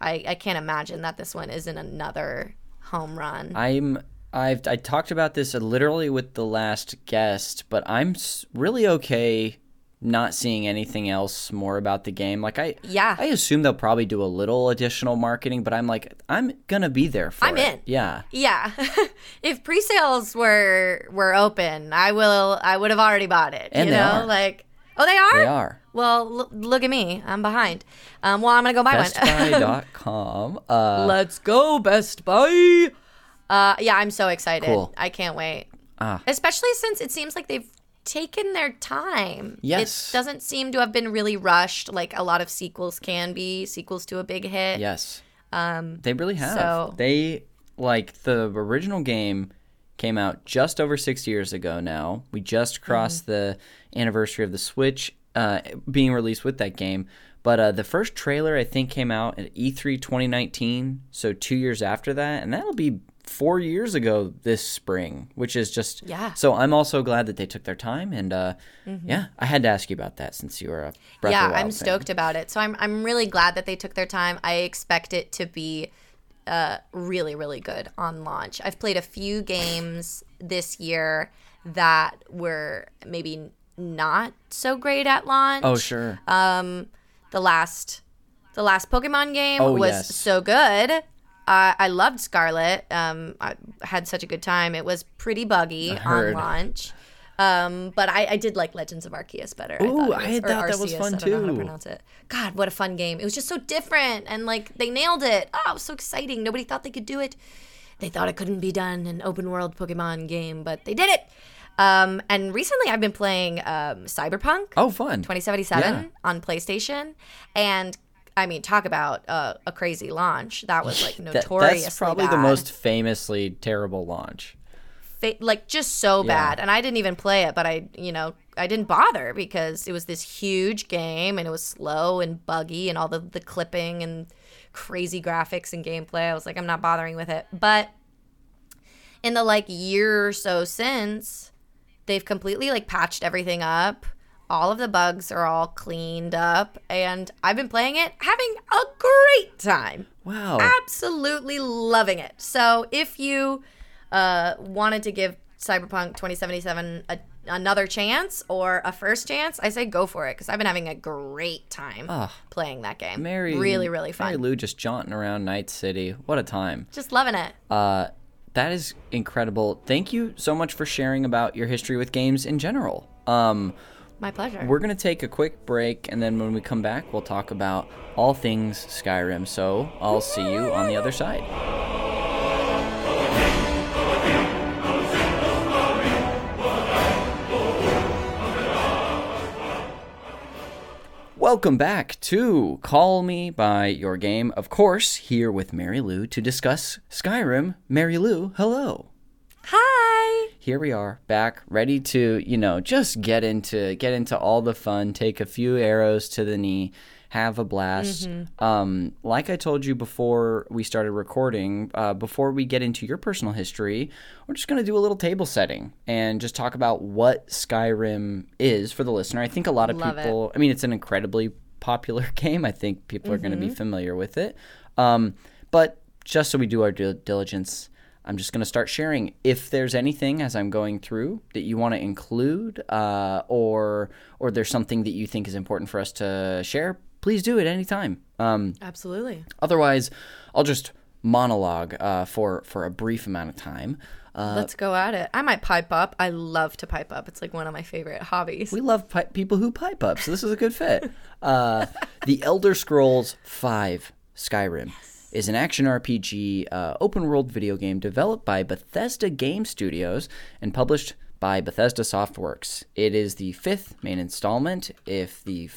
B: I, I can't imagine that this one isn't another home run.
A: I'm I've I talked about this literally with the last guest, but I'm really okay not seeing anything else more about the game. Like I
B: Yeah.
A: I assume they'll probably do a little additional marketing, but I'm like I'm going to be there for
B: I'm
A: it.
B: in.
A: Yeah.
B: Yeah. if pre-sales were were open, I will I would have already bought it.
A: And
B: you know,
A: are.
B: like Oh, they are?
A: They are.
B: Well, l- look at me. I'm behind. Um, well, I'm going to go buy one.
A: bestbuy.com. Uh
B: Let's go Best Buy. Uh, yeah, I'm so excited.
A: Cool.
B: I can't wait.
A: Ah.
B: Especially since it seems like they've taken their time.
A: Yes.
B: It doesn't seem to have been really rushed like a lot of sequels can be, sequels to a big hit.
A: Yes. Um, they really have.
B: so-
A: They like the original game came out just over six years ago. Now we just crossed the anniversary of the Switch uh, being released with that game. But uh, the first trailer I think came out at E E3 2019, so two years after that, and that'll be four years ago this spring, which is just
B: Yeah.
A: So I'm also glad that they took their time, and uh, yeah, I had to ask you about that since you were a Breath
B: yeah,
A: of the Wild
B: I'm
A: fan.
B: stoked about it. So I'm I'm really glad that they took their time. I expect it to be uh, really really good on launch. I've played a few games this year that were maybe not so great at launch.
A: Oh sure.
B: Um, the last the last Pokemon game
A: Oh,
B: was
A: yes.
B: so good. Uh, I loved Scarlet. Um, I had such a good time. It was pretty buggy on launch. Um, but I, I did like Legends of Arceus better. I
A: Ooh,
B: thought, it
A: I
B: was,
A: had
B: or
A: thought that was
B: Arceus,
A: fun
B: I don't know how to pronounce it. God, what a fun game! It was just so different, and like they nailed it. Oh, it was so exciting. Nobody thought they could do it. They thought it couldn't be done an open world Pokemon game, but they did it. Um, and recently, I've been playing um, Cyberpunk.
A: Oh fun.
B: 2077
A: Yeah.
B: on PlayStation, and I mean, talk about uh, a crazy launch. That was like
A: That- that's probably the most famously terrible launch.
B: Fa- like just so bad. And I didn't even play it, but I, you know, I didn't bother because it was this huge game and it was slow and buggy and all the the clipping and crazy graphics and gameplay. I was like, I'm not bothering with it. But in the like year or so since, they've completely like patched everything up. All of the bugs are all cleaned up, and I've been playing it, having a great time
A: Wow.
B: absolutely loving it. So if you uh, wanted to give Cyberpunk 2077 a, another chance or a first chance, I say go for it because I've been having a great time playing that game.
A: Mary
B: really, really fun. Mary.
A: Lou just jaunting around Night City. What a time.
B: Just loving it.
A: Uh that is incredible. Thank you so much for sharing about your history with games in general. Um
B: My pleasure.
A: we're going to take a quick break and then when we come back we'll talk about all things Skyrim. So, I'll see you on the other side. Welcome back to Call Me by Your Game. Of course, here with Mary Lou to discuss Skyrim. Mary Lou, hello.
B: Hi.
A: Here we are, back, ready to, you know, just get into get into all the fun, take a few arrows to the knee, have a blast. Um, like I told you before we started recording, uh, before we get into your personal history, we're just going to do a little table setting and just talk about what Skyrim is for the listener. I think a lot of
B: Love it.
A: people, I mean, it's an incredibly popular game. I think people are going to be familiar with it. Um, but just so we do our due diligence, I'm just going to start sharing. If there's anything as I'm going through that you want to include, uh, or or there's something that you think is important for us to share, please do it anytime. Um,
B: Absolutely.
A: otherwise, I'll just monologue uh, for for a brief amount of time. Uh,
B: Let's go at it. I might pipe up. I love to pipe up. It's like one of my favorite hobbies.
A: We love pi- people who pipe up, so this is a good fit. Uh, the Elder Scrolls V Skyrim is an action RPG uh, open world video game developed by Bethesda Game Studios and published by Bethesda Softworks. It is the fifth main installment, if the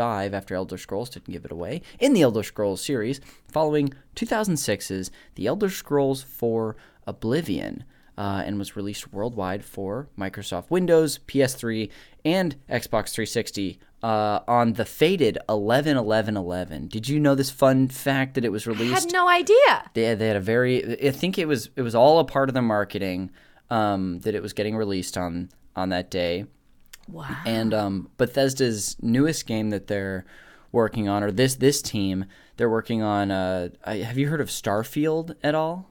A: five after Elder Scrolls didn't give it away, in the Elder Scrolls series, following 2006's The Elder Scrolls IV Oblivion uh, and was released worldwide for Microsoft Windows, PS3, and Xbox 360 uh, on the faded 11 11 11. Did you know this fun fact that it was released?
B: I had no idea.
A: they, they had a very I think it was it was all a part of the marketing um, that it was getting released on on that day.
B: Wow.
A: And um, Bethesda's newest game that they're working on, or this this team, they're working on. Uh, I, have you heard of Starfield at all?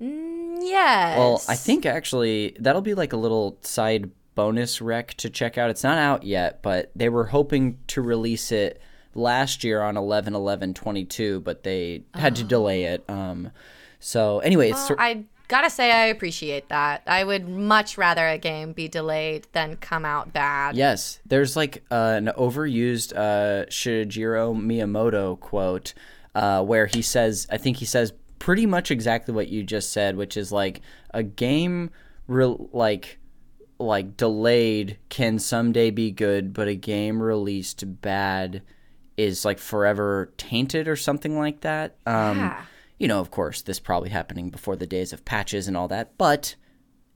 B: Yes.
A: Well, I think actually that'll be like a little side bonus rec to check out. It's not out yet, but they were hoping to release it last year on 11 11 22, but they had to delay it. Um, so anyway, it's
B: I gotta say I appreciate that. I would much rather a game be delayed than come out bad.
A: Yes, there's like uh, an overused uh, Shigeru Miyamoto quote uh, where he says, I think he says pretty much exactly what you just said, which is like a game, re- like like delayed can someday be good, but a game released bad is like forever tainted or something like that. Um,
B: Yeah.
A: You know, of course, this probably happening before the days of patches and all that, but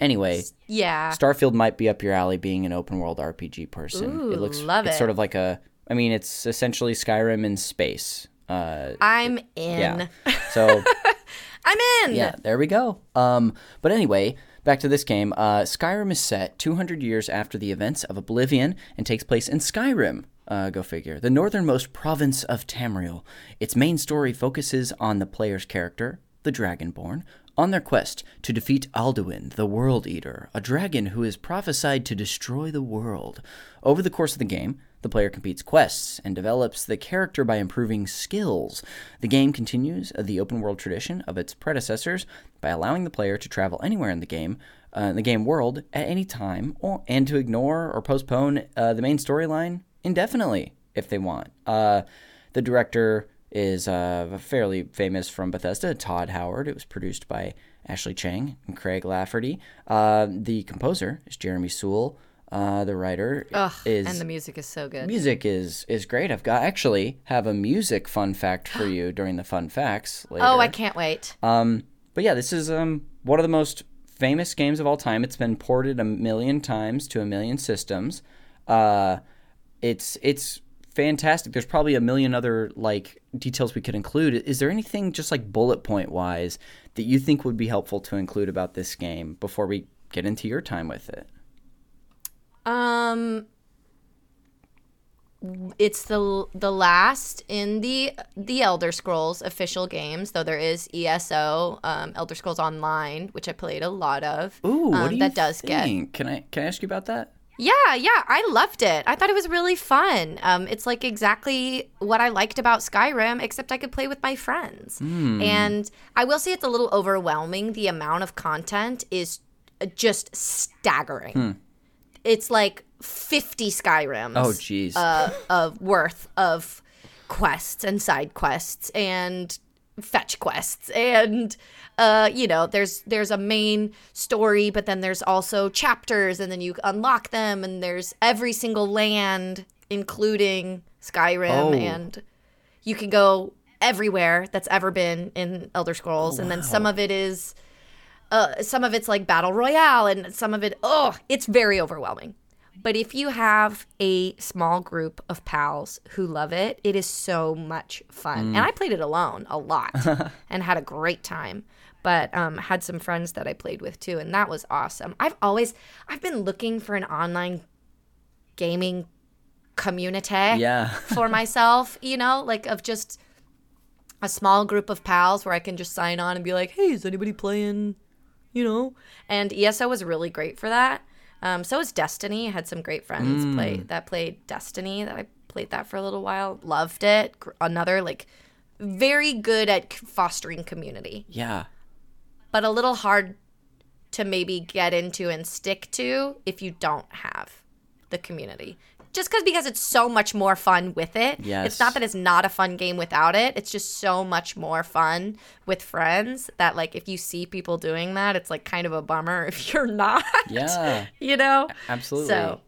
A: anyway.
B: Yeah.
A: Starfield might be up your alley being an open world RPG person.
B: Ooh,
A: it looks
B: love
A: it's
B: it.
A: sort of like a I mean it's essentially Skyrim in space. Uh
B: I'm in.
A: yeah. So
B: I'm in.
A: yeah, there we go. Um but anyway, back to this game. Uh Skyrim is set 200 years after the events of Oblivion and takes place in Skyrim. Uh, go figure. The northernmost province of Tamriel. Its main story focuses on the player's character, the Dragonborn, on their quest to defeat Alduin, the World Eater, a dragon who is prophesied to destroy the world. Over the course of the game, the player completes quests and develops the character by improving skills. The game continues the open world tradition of its predecessors by allowing the player to travel anywhere in the game, uh, in the game world, at any time, or, and to ignore or postpone uh, the main storyline indefinitely if they want. Uh, the director is uh, fairly famous from Bethesda, Todd Howard. It was produced by Ashley Cheng and Craig Lafferty. Uh, the composer is Jeremy Soule. Uh, the writer
B: Ugh,
A: is
B: and the music is so good.
A: music is is great. I've got actually have a music fun fact for you during the fun facts later.
B: Oh, I can't wait.
A: Um, but yeah, this is um one of the most famous games of all time. It's been ported a million times to a million systems. Uh, it's it's fantastic. There's probably a million other like details we could include. Is there anything just like bullet point wise that you think would be helpful to include about this game before we get into your time with it?
B: Um, it's the the last in the the Elder Scrolls official games, though there is ESO, um, Elder Scrolls Online, which I played a lot of.
A: Ooh, what
B: um,
A: do you
B: that does get?
A: Can I can I ask you about that?
B: Yeah, yeah, I loved it. I thought it was really fun. Um, it's like exactly what I liked about Skyrim, except I could play with my friends. And I will say it's a little overwhelming. The amount of content is uh, just staggering. It's like 50 Skyrims
A: Oh, jeez.
B: uh, of worth of quests and side quests and fetch quests. And uh you know there's there's a main story but then there's also chapters and then you unlock them and there's every single land including Skyrim
A: Oh.
B: and you can go everywhere that's ever been in Elder Scrolls. And then some of it is uh, some of it's like battle royale and some of it oh it's very overwhelming But if you have a small group of pals who love it, it is so much fun. And I played it alone a lot and had a great time. But um, had some friends that I played with too, and that was awesome. I've always I've been looking for an online gaming community
A: Yeah.
B: for myself, you know, like of just a small group of pals where I can just sign on and be like, hey, is anybody playing, you know? And ESO was really great for that. Um, so was Destiny. I had some great friends play that played Destiny that I played that for a little while. Loved it. Another like very good at fostering community,
A: Yeah.
B: but a little hard to maybe get into and stick to if you don't have the community. Just because because it's so much more fun with it.
A: Yes.
B: It's not that it's not a fun game without it. It's just so much more fun with friends that like if you see people doing that, it's like kind of a bummer if you're not.
A: Yeah.
B: you know?
A: Absolutely.
B: So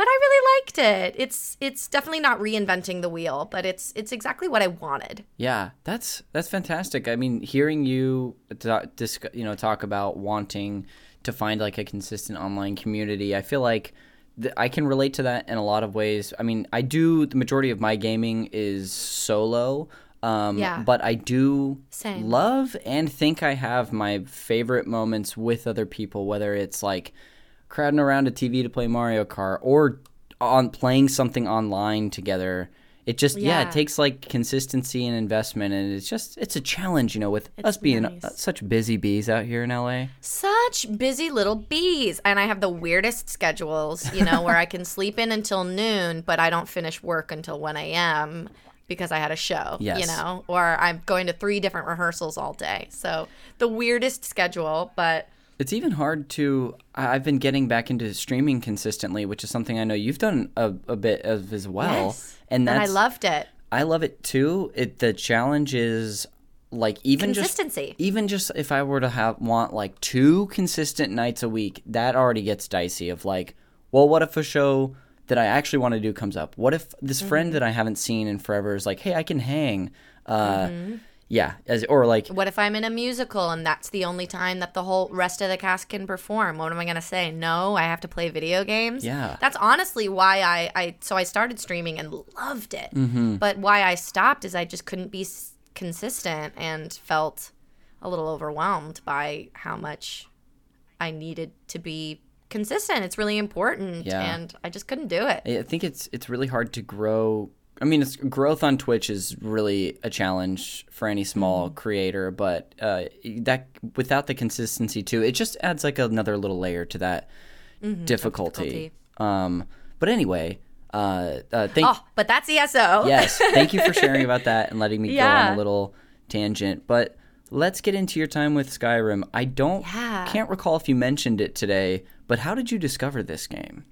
B: but I really liked it. It's it's definitely not reinventing the wheel, but it's it's exactly what I wanted.
A: Yeah, that's that's fantastic. I mean, hearing you ta- disc, you know talk about wanting to find like a consistent online community, I feel like th- I can relate to that in a lot of ways. I mean, I do the majority of my gaming is solo. Um,
B: Yeah.
A: But I do
B: Same.
A: love and think I have my favorite moments with other people, whether it's like crowding around a TV to play Mario Kart or on playing something online together. It just yeah,
B: Yeah.
A: it takes like consistency and investment, and it's just it's a challenge, you know, with us being
B: nice.
A: uh, such busy bees out here in LA.
B: Such busy little bees. And I have the weirdest schedules, you know, where I can sleep in until noon, but I don't finish work until 1 a.m. because I had a show,
A: Yes.
B: you know, or I'm going to three different rehearsals all day. So the weirdest schedule, but
A: It's even hard to. I've been getting back into streaming consistently, which is something I know you've done a, a bit of as well,
B: yes.
A: And
B: and I loved it.
A: I love it too. It the challenge is like even just
B: Consistency.
A: even just if I were to have want like two consistent nights a week, that already gets dicey. Of like, well, what if a show that I actually want to do comes up? What if this
B: Mm-hmm.
A: friend that I haven't seen in forever is like, hey, I can hang. Uh, Yeah, as, or like,
B: What if I'm in a musical and that's the only time that the whole rest of the cast can perform? What am I going to say? No, I have to play video games?
A: Yeah.
B: That's honestly why I, I so I started streaming and loved it.
A: Mm-hmm.
B: But why I stopped is I just couldn't be s- consistent and felt a little overwhelmed by how much I needed to be consistent. It's really important
A: Yeah.
B: and I just couldn't do it.
A: I think it's it's really hard to grow. I mean, it's, growth on Twitch is really a challenge for any small
B: Mm-hmm.
A: creator, but uh, that without the consistency too, it just adds like another little layer to that
B: Mm-hmm.
A: difficulty. Um, but anyway, uh, uh, thank
B: Oh, but that's ESO.
A: yes, thank you for sharing about that and letting me go on a little tangent. But let's get into your time with Skyrim. I don't
B: Yeah.
A: can't recall if you mentioned it today, but how did you discover this game?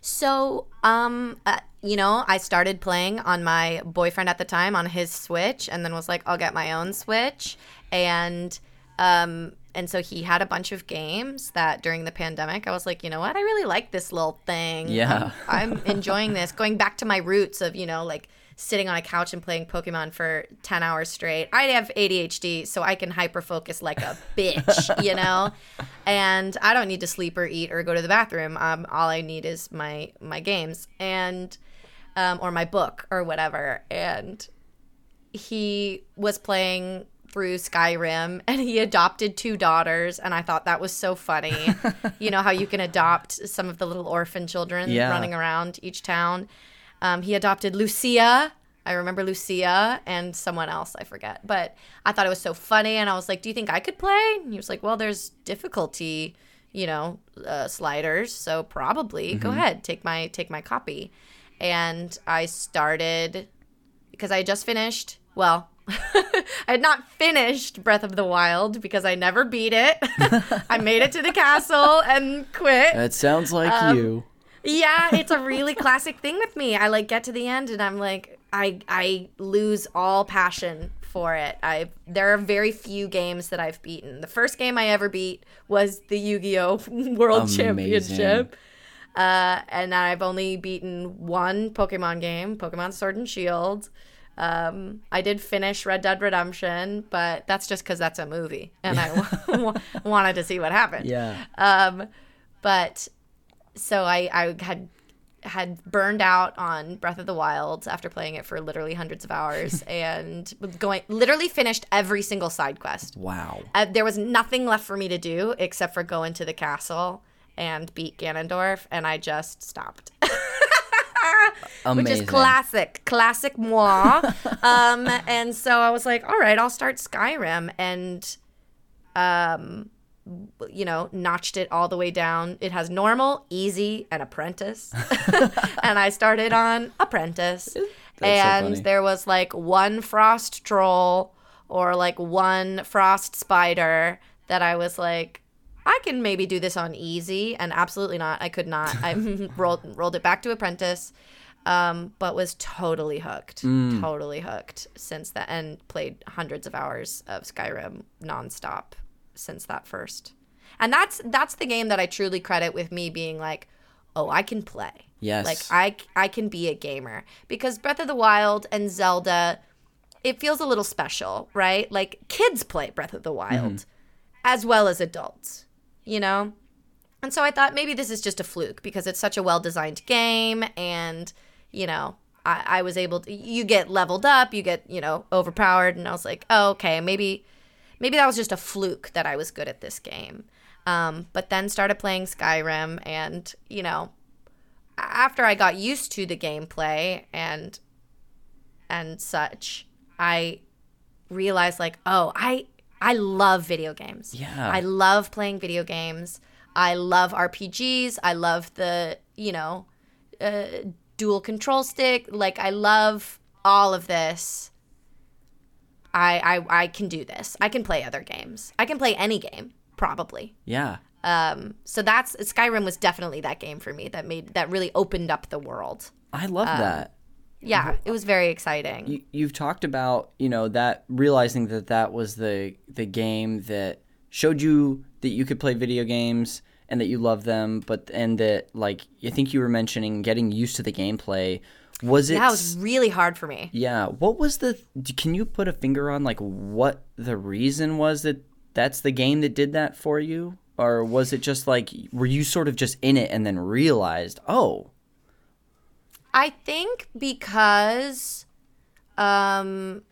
B: So, um, uh, you know, I started playing on my boyfriend at the time on his Switch, and then was like, I'll get my own Switch, and um, and so he had a bunch of games that during the pandemic, I was like, you know what, I really like this little thing.
A: Yeah.
B: I'm, I'm enjoying this. Going back to my roots of you know like sitting on a couch and playing Pokemon for 10 hours straight. I have ADHD, so I can hyper focus like a bitch, you know? And I don't need to sleep or eat or go to the bathroom. Um, all I need is my my games and um, or my book or whatever. And he was playing through Skyrim and he adopted two daughters and I thought that was so funny. you know how you can adopt some of the little orphan children
A: Yeah.
B: running around each town. Um, he adopted Lucia. I remember Lucia and someone else, I forget. But I thought it was so funny and I was like, "Do you think I could play?" And he was like, "Well, there's difficulty, you know, uh, sliders, so probably go ahead, take my take my copy." And I started because I had just finished. Well, I had not finished Breath of the Wild because I never beat it. I made it to the castle and quit.
A: That sounds like
B: Um,
A: you.
B: Yeah, it's a really classic thing with me. I like get to the end and I'm like I I lose all passion for it. I there are very few games that I've beaten. The first game I ever beat was the Yu-Gi-Oh World
A: Amazing.
B: Championship. Uh, and I've only beaten one Pokemon game, Pokemon Sword and Shield. Um, I did finish Red Dead Redemption, but that's just because that's a movie, and I w- wanted to see what happened.
A: Yeah.
B: Um, but so I, I had had burned out on Breath of the Wild after playing it for literally hundreds of hours and going literally finished every single side quest.
A: Wow.
B: Uh, there was nothing left for me to do except for go into the castle and beat Ganondorf, and I just stopped.
A: Amazing.
B: Which is classic, classic moi. um, and so I was like, all right, I'll start Skyrim, and um, you know, notched it all the way down. It has normal, easy, and apprentice. and I started on apprentice. and
A: funny.
B: there was like one frost troll or like one frost spider that I was like, I can maybe do this on easy. And absolutely not. I could not. I rolled rolled it back to apprentice. Um, but was totally hooked, totally hooked since that, and played hundreds of hours of Skyrim nonstop since that first. And that's that's the game that I truly credit with me being like, oh, I can play.
A: Yes.
B: Like I I can be a gamer because Breath of the Wild and Zelda it feels a little special, right? Like kids play Breath of the mm-hmm. Wild as well as adults, you know? And so I thought maybe this is just a fluke because it's such a well designed game and, you know, I, I was able to you get leveled up, you get, you know, overpowered and I was like, oh, okay, maybe maybe that was just a fluke that I was good at this game. Um, but then started playing Skyrim and, you know, after I got used to the gameplay and and such, I realized like, oh, I I love video games.
A: Yeah.
B: I love playing video games. I love RPGs. I love the, you know, uh, dual control stick. Like I love all of this. I, I I can do this. I can play other games. I can play any game probably.
A: Yeah.
B: Um, so that's Skyrim was definitely that game for me that made that really opened up the world.
A: I love
B: Um,
A: that.
B: Yeah, it was very exciting.
A: You, you've talked about you know that realizing that that was the the game that showed you that you could play video games and that you love them, but and that like I think you were mentioning getting used to the gameplay. Was it?
B: that was really hard for me.
A: yeah. What was the? Can you put a finger on like what the reason was that that's the game that did that for you, or was it just like were you sort of just in it and then realized, oh,
B: I think because um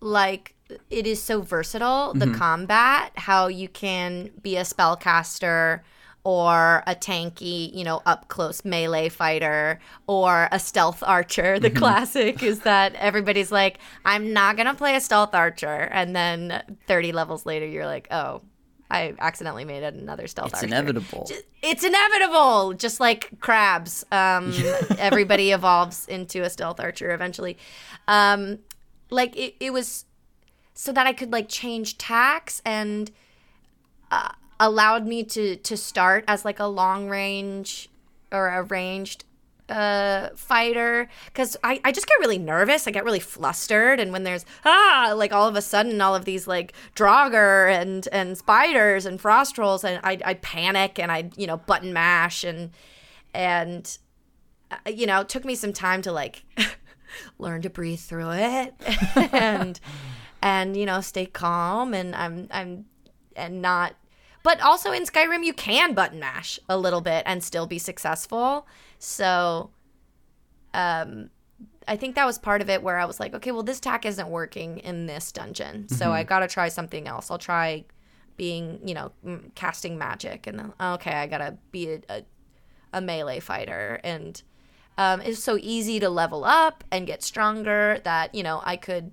B: like it is so versatile, the combat, how you can be a spellcaster or a tanky, you know, up close melee fighter or a stealth archer. The classic is that everybody's like, I'm not going to play a stealth archer. And then 30 levels later, you're like, oh, I accidentally made another stealth archer.
A: it's
B: archer.
A: inevitable.
B: It's inevitable, just like crabs. Um, everybody evolves into a stealth archer eventually. Um, like it, it was so that I could like change tacks and uh, allowed me to to start as like a long range or a ranged uh fighter. Because I, I just get really nervous. I get really flustered. And when there's ah like all of a sudden all of these like draugr and and spiders and frost trolls and i i panic and i you know button mash. And and uh, you know it took me some time to like learn to breathe through it. And and you know stay calm. And i'm i'm and not but also in Skyrim you can button mash a little bit and still be successful. So um I think that was part of it where I was like, okay, well this tack isn't working in this dungeon. So I got to try something else. I'll try being, you know, m- casting magic and then okay, I got to be a, a a melee fighter and um, it's so easy to level up and get stronger that you know I could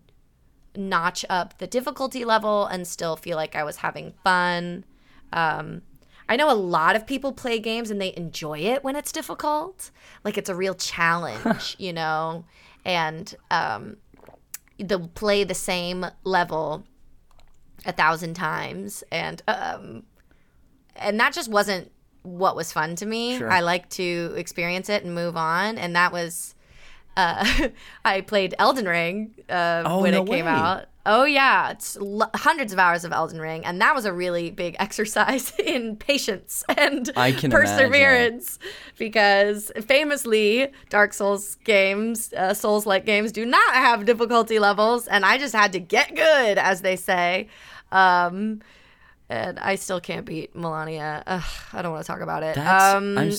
B: notch up the difficulty level and still feel like I was having fun. Um, I know a lot of people play games and they enjoy it when it's difficult, like it's a real challenge, you know, and um, they'll play the same level a thousand times, and um, and that just wasn't what was fun to me.
A: Sure.
B: I like to experience it and move on, and that was. Uh, I played Elden Ring uh,
A: Oh,
B: when
A: no
B: it came
A: way.
B: out. Oh yeah, it's l- hundreds of hours of Elden Ring, and that was a really big exercise in patience and perseverance. Because famously, Dark Souls games, uh, Souls-like games, do not have difficulty levels, and I just had to get good, as they say. Um, and I still can't beat Malenia. Ugh, I don't want to talk about it.
A: That's
B: um,
A: I'm,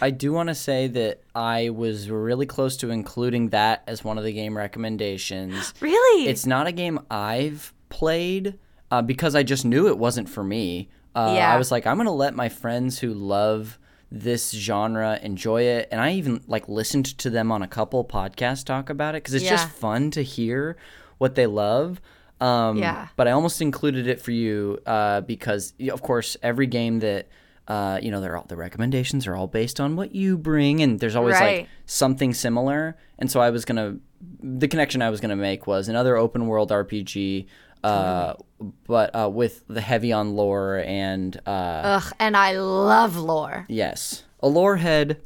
A: I do want to say that I was really close to including that as one of the game recommendations.
B: Really?
A: It's not a game I've played uh, because I just knew it wasn't for me. Uh,
B: Yeah.
A: I was like, I'm gonna let my friends who love this genre enjoy it, and I even like listened to them on a couple podcasts talk about it because it's just fun to hear what they love. Um,
B: Yeah.
A: But I almost included it for you uh, because, of course, every game that uh, you know, they're all the recommendations are all based on what you bring, and there's always
B: Right.
A: like something similar. And so I was gonna, the connection I was gonna make was another open world RPG, uh, but uh, with the heavy on lore and uh,
B: Ugh, and I love lore.
A: yes, a lore head.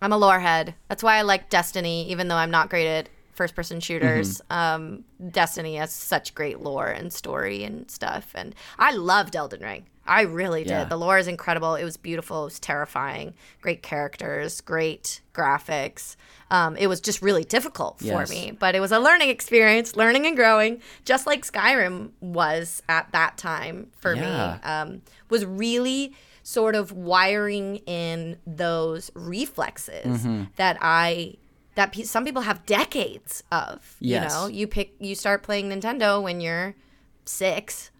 B: I'm a lore head. That's why I like Destiny, even though I'm not great at first person shooters. Um, Destiny has such great lore and story and stuff. And I loved Elden Ring. I really did.
A: Yeah.
B: The lore is incredible. It was beautiful. It was terrifying. Great characters, great graphics. Um, it was just really difficult for
A: Yes.
B: me, but it was a learning experience, learning and growing, just like Skyrim was at that time for
A: Yeah.
B: me. Um, was really sort of wiring in those reflexes
A: Mm-hmm.
B: that I that pe- some people have decades of.
A: Yes.
B: You know, you pick you start playing Nintendo when you're six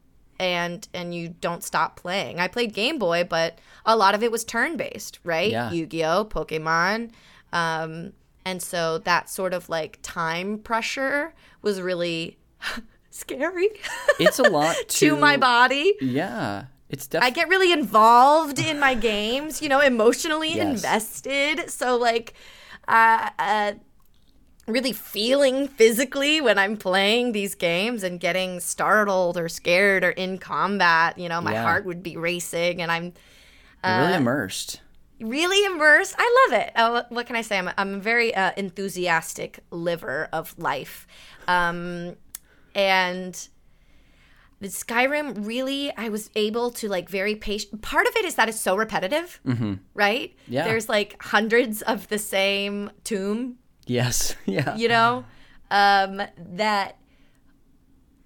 B: and and you don't stop playing. I played Game Boy, but a lot of it was turn based, right?
A: Yeah.
B: Yu-Gi-Oh, Pokemon. Um, and so that sort of like time pressure was really scary
A: It's a lot to,
B: to my body.
A: Yeah, it's definitely.
B: I get really involved in my games, you know, emotionally
A: Yes.
B: invested. So like uh, uh really feeling physically when I'm playing these games and getting startled or scared or in combat, you know, my
A: Yeah.
B: heart would be racing and I'm uh,
A: really immersed.
B: really immersed. I love it. Oh, what can I say? I'm, I'm a very uh, enthusiastic liver of life. Um, and the Skyrim really, I was able to like very patient. Part of it is that it's so repetitive, right?
A: Mm-hmm. Yeah.
B: There's like hundreds of the same tomb
A: Yes. Yeah.
B: you know um that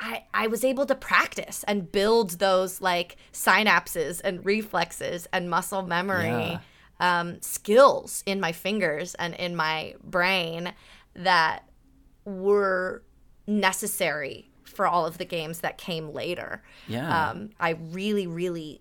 B: i i was able to practice and build those like synapses and reflexes and muscle memory
A: Yeah.
B: um skills in my fingers and in my brain that were necessary for all of the games that came later
A: Yeah.
B: um i really really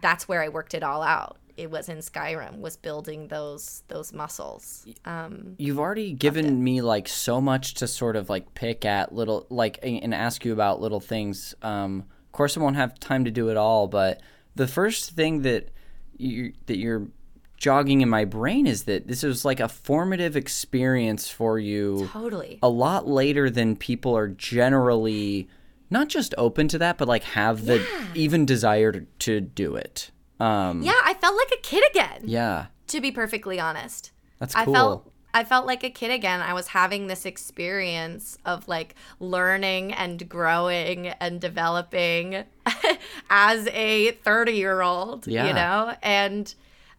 B: that's where i worked it all out it was in skyrim was building those those muscles um
A: You've already given me like so much to sort of like pick at little like and ask you about little things. Um, of course, I won't have time to do it all, but the first thing that you that you're jogging in my brain is that this was like a formative experience for you
B: totally
A: a lot later than people are generally not just open to that, but like have the even desire to, to do it. Um,
B: Yeah, I felt like a kid again.
A: yeah,
B: To be perfectly honest,
A: that's
B: I felt I felt like a kid again. I was having this experience of like learning and growing and developing as a 30 year old,
A: Yeah.
B: you know? And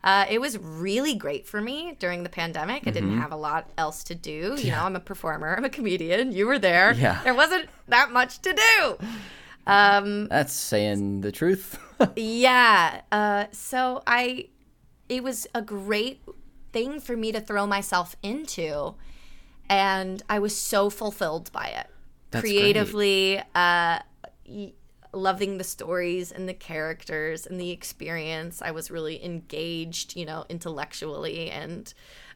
B: uh, it was really great for me during the pandemic. I
A: Mm-hmm.
B: didn't have a lot else to do. You know, I'm a performer, I'm a comedian. You were there.
A: Yeah.
B: There wasn't that much to do. Um,
A: That's saying the truth.
B: yeah. Uh, so I, it was a great thing for me to throw myself into, and I was so fulfilled by it.
A: That's.
B: Creatively, uh, loving the stories and the characters and the experience. I was really engaged, you know, intellectually, and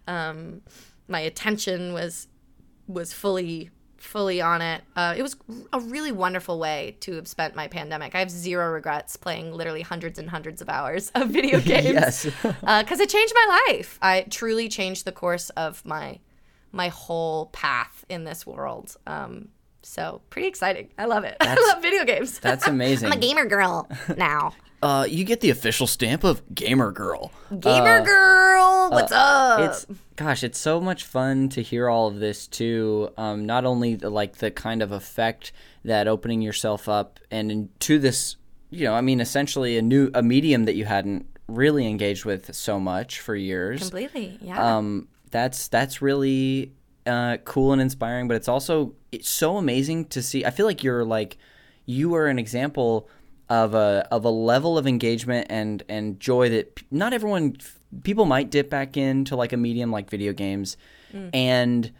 B: um, my attention was was fully fully on it. Uh, it was a really wonderful way to have spent my pandemic. I have zero regrets playing literally hundreds and hundreds of hours of video games.
A: yes.
B: because it changed my life. I truly changed the course of my my whole path in this world. Um, so pretty exciting. I love it. I love video games.
A: That's amazing.
B: I'm a gamer girl now.
A: Uh, you get the official stamp of gamer girl.
B: gamer girl, what's up?
A: It's gosh, it's so much fun to hear all of this too. Um, not only the, like the kind of effect that opening yourself up and into this, you know, I mean, essentially a new a medium that you hadn't really engaged with so much for years.
B: completely. Yeah.
A: um, that's that's really uh, cool and inspiring. But it's also it's so amazing to see. I feel like you're like you are an example of a of a level of engagement and and joy that p- not everyone people might dip back into like a medium like video games, and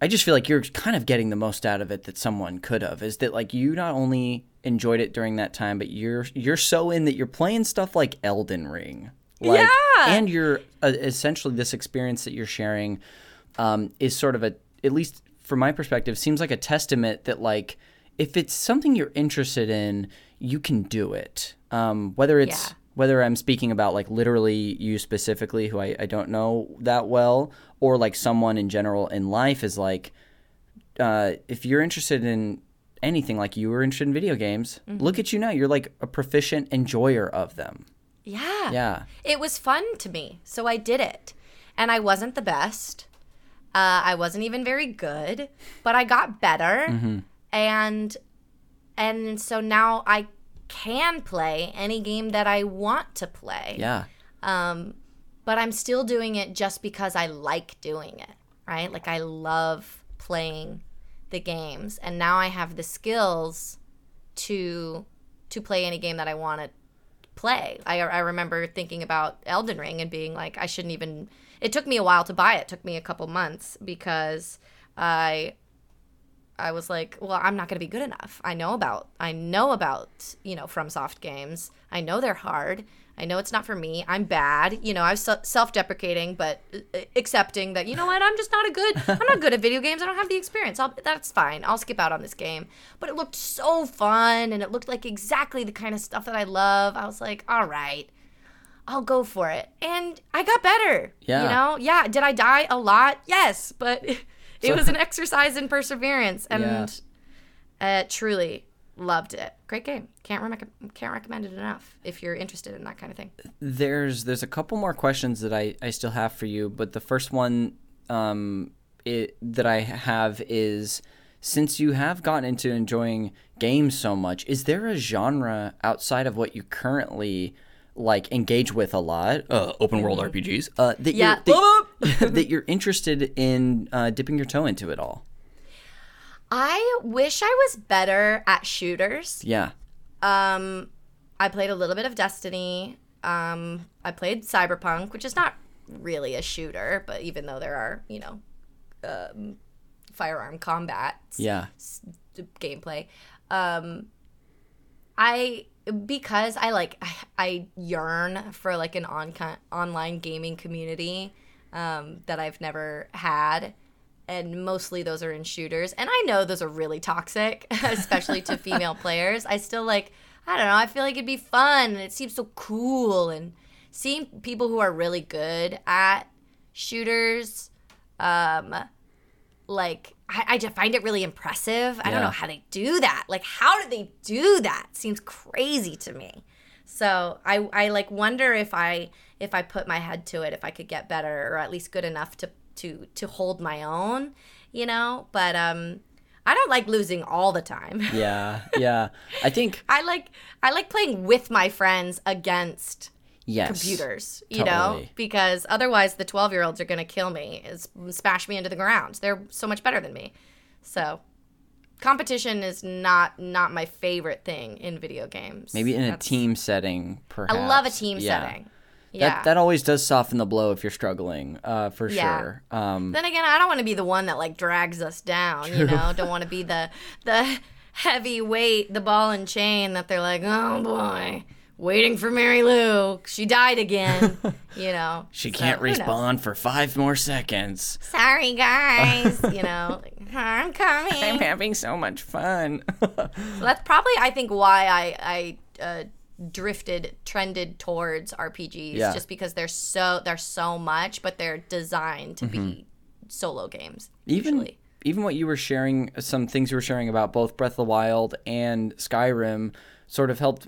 A: I just feel like you're kind of getting the most out of it that someone could have. Is that like you not only enjoyed it during that time, but you're you're so in that you're playing stuff like Elden Ring. Like,
B: Yeah.
A: And you're uh, essentially this experience that you're sharing um, is sort of a, at least from my perspective, seems like a testament that like if it's something you're interested in, you can do it. Um, whether it's
B: Yeah.
A: whether I'm speaking about like literally you specifically, who I, I don't know that well, or like someone in general in life is like, uh, if you're interested in anything, like you were interested in video games,
B: Mm-hmm.
A: look at you now. You're like a proficient enjoyer of them.
B: Yeah.
A: Yeah.
B: It was fun to me, so I did it. And I wasn't the best. Uh, I wasn't even very good, but I got better.
A: Mm-hmm.
B: And and so now I can play any game that I want to play.
A: Yeah.
B: Um, but I'm still doing it just because I like doing it, right? Like I love playing the games, and now I have the skills to to play any game that I want to play. I, I remember thinking about Elden Ring and being like, I shouldn't even. It took me a while to buy it. it took me a couple months because I I was like, well, I'm not going to be good enough. I know about I know about, you know, FromSoft games. I know they're hard. I know it's not for me. I'm bad. You know, I was self-deprecating but uh, accepting that, you know what? I'm just not a good I'm not good at video games. I don't have the experience. I'll, that's fine. I'll skip out on this game. But it looked so fun and it looked like exactly the kind of stuff that I love. I was like, "All right. I'll go for it." And I got better.
A: Yeah.
B: You know? Yeah, did I die a lot? Yes, but it was an exercise in perseverance and uh, truly loved it. Great game. Can't can't recommend it enough if you're interested in that kind of thing.
A: there's there's a couple more questions that I, I still have for you, but the first one um, it, that I have is since you have gotten into enjoying games so much, is there a genre outside of what you currently like engage with a lot, uh, open world RPGs, uh, that
B: Yeah.
A: you're that, that you're interested in uh, dipping your toe into at all?
B: I wish I was better at shooters.
A: Yeah,
B: Um, I played a little bit of Destiny. Um, I played Cyberpunk, which is not really a shooter, but even though there are, you know, um, firearm combat
A: yeah,
B: gameplay, um, I because I like I, I yearn for like an on online gaming community um, that I've never had. And mostly those are in shooters. And I know those are really toxic, especially to female players. I still like, I don't know, I feel like it'd be fun and it seems so cool. And seeing people who are really good at shooters, um, like, I, I just find it really impressive. I don't know how they do that. Like, how do they do that? Seems crazy to me. So I, I like wonder if I if I put my head to it, if I could get better or at least good enough to to to hold my own, you know. But um, I don't like losing all the time.
A: yeah, yeah. I think
B: I like I like playing with my friends against
A: yes,
B: computers, you know, because otherwise the 12 year olds are going to kill me, is smash me into the ground. They're so much better than me. So competition is not not my favorite thing in video games.
A: Maybe in a team setting. Perhaps
B: I love a team
A: Yeah.
B: setting. Yeah.
A: That that always does soften the blow if you're struggling, uh, for
B: Yeah.
A: sure. Um,
B: then again, I don't want to be the one that like drags us down, you know. don't want to be the the heavy weight, the ball and chain that they're like, "Oh boy, waiting for Mary Lou. She died again." you know.
A: she
B: So,
A: can't
B: who knows?
A: respawn for five more seconds.
B: Sorry, guys. you know, I'm coming.
A: I'm having so much fun.
B: So that's probably I think why I I uh, drifted trended towards RPGs
A: Yeah.
B: just because they're so they're so much, but they're designed to be solo games.
A: Mm-hmm. even
B: usually.
A: even what you were sharing, some things you were sharing about both Breath of the Wild and Skyrim, sort of helped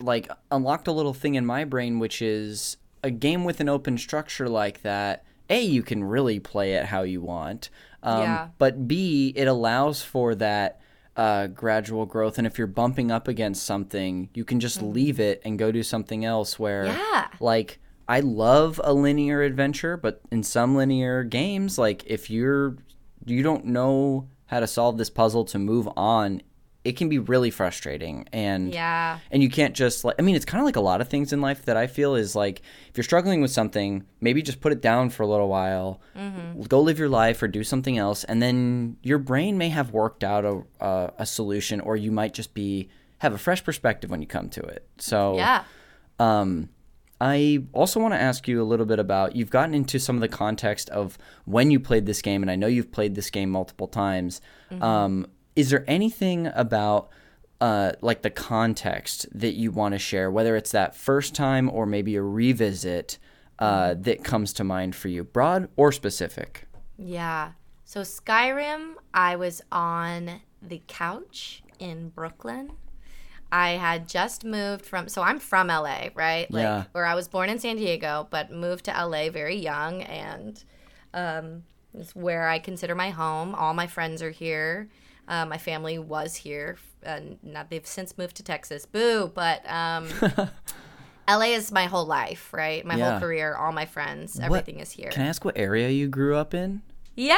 A: like unlocked a little thing in my brain, which is a game with an open structure like that. A, you can really play it how you want. Um,
B: Yeah.
A: But B, it allows for that uh, gradual growth. And if you're bumping up against something, you can just leave it and go do something else. Where,
B: Mm. Yeah.
A: like, I love a linear adventure, but in some linear games, like if you're you don't know how to solve this puzzle to move on it can be really frustrating and
B: Yeah.
A: and you can't just like i mean it's kind of like a lot of things in life that i feel is like if you're struggling with something maybe just put it down for a little while go live your life or do something else and then your brain may have worked out a, a, a solution or you might just be have a fresh perspective when you come to it so
B: Yeah.
A: um, I also want to ask you a little bit about you've gotten into some of the context of when you played this game, and I know you've played this game multiple times. Um, is there anything about uh, like the context that you want to share, whether it's that first time or maybe a revisit uh, that comes to mind for you, broad or specific?
B: Yeah. So Skyrim, I was on the couch in Brooklyn. I had just moved from so I'm from LA, right? Like
A: Yeah.
B: where I was born in San Diego, but moved to LA very young and um it's where I consider my home. All my friends are here. Uh, my family was here, and now they've since moved to Texas. Boo! But um, LA is my whole life, right? My
A: Yeah.
B: whole career, all my friends, everything is here.
A: Can I ask what area you grew up in?
B: Yeah,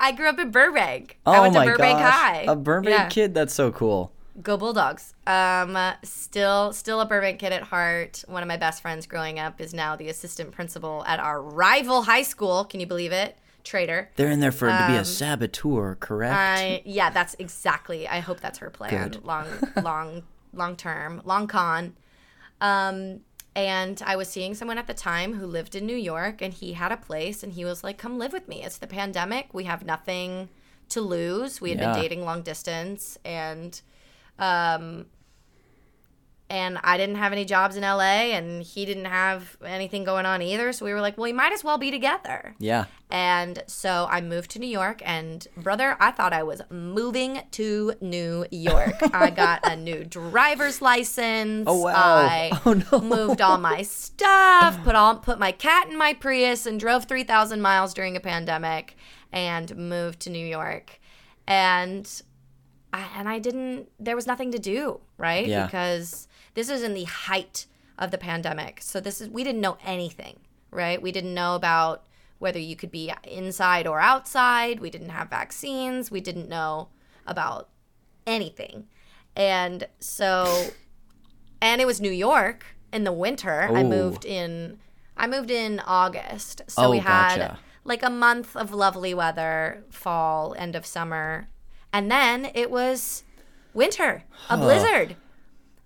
B: I grew up in Burbank.
A: Oh
B: I went
A: my
B: to Burbank
A: gosh,
B: High.
A: a Burbank
B: Yeah.
A: kid. That's so cool.
B: Go Bulldogs. Um, still, still a Burbank kid at heart. One of my best friends growing up is now the assistant principal at our rival high school. Can you believe it? Trader.
A: They're in there for to be a saboteur, correct?
B: Um, I yeah, that's exactly. I hope that's her plan.
A: Good.
B: Long, long, long term, long con. Um, and I was seeing someone at the time who lived in New York, and he had a place, and he was like, "Come live with me. It's the pandemic. We have nothing to lose. We had
A: Yeah.
B: been dating long distance, and um, and I didn't have any jobs in LA, and he didn't have anything going on either. So we were like, well, we might as well be together.
A: yeah.
B: And so I moved to New York, and brother, I thought I was moving to New York. I got a new driver's license.
A: Oh, wow.
B: I
A: Oh, no.
B: moved all my stuff, put all put my cat in my Prius, and drove three thousand miles during a pandemic, and moved to New York. And I, and I didn't. There was nothing to do, right?
A: Yeah.
B: Because this is in the height of the pandemic. So this is we didn't know anything, right? We didn't know about whether you could be inside or outside. We didn't have vaccines. We didn't know about anything. And so and it was New York in the winter. I moved in I moved in August. So
A: Oh,
B: we had
A: gotcha.
B: like a month of lovely weather, fall, end of summer. And then it was winter, a blizzard.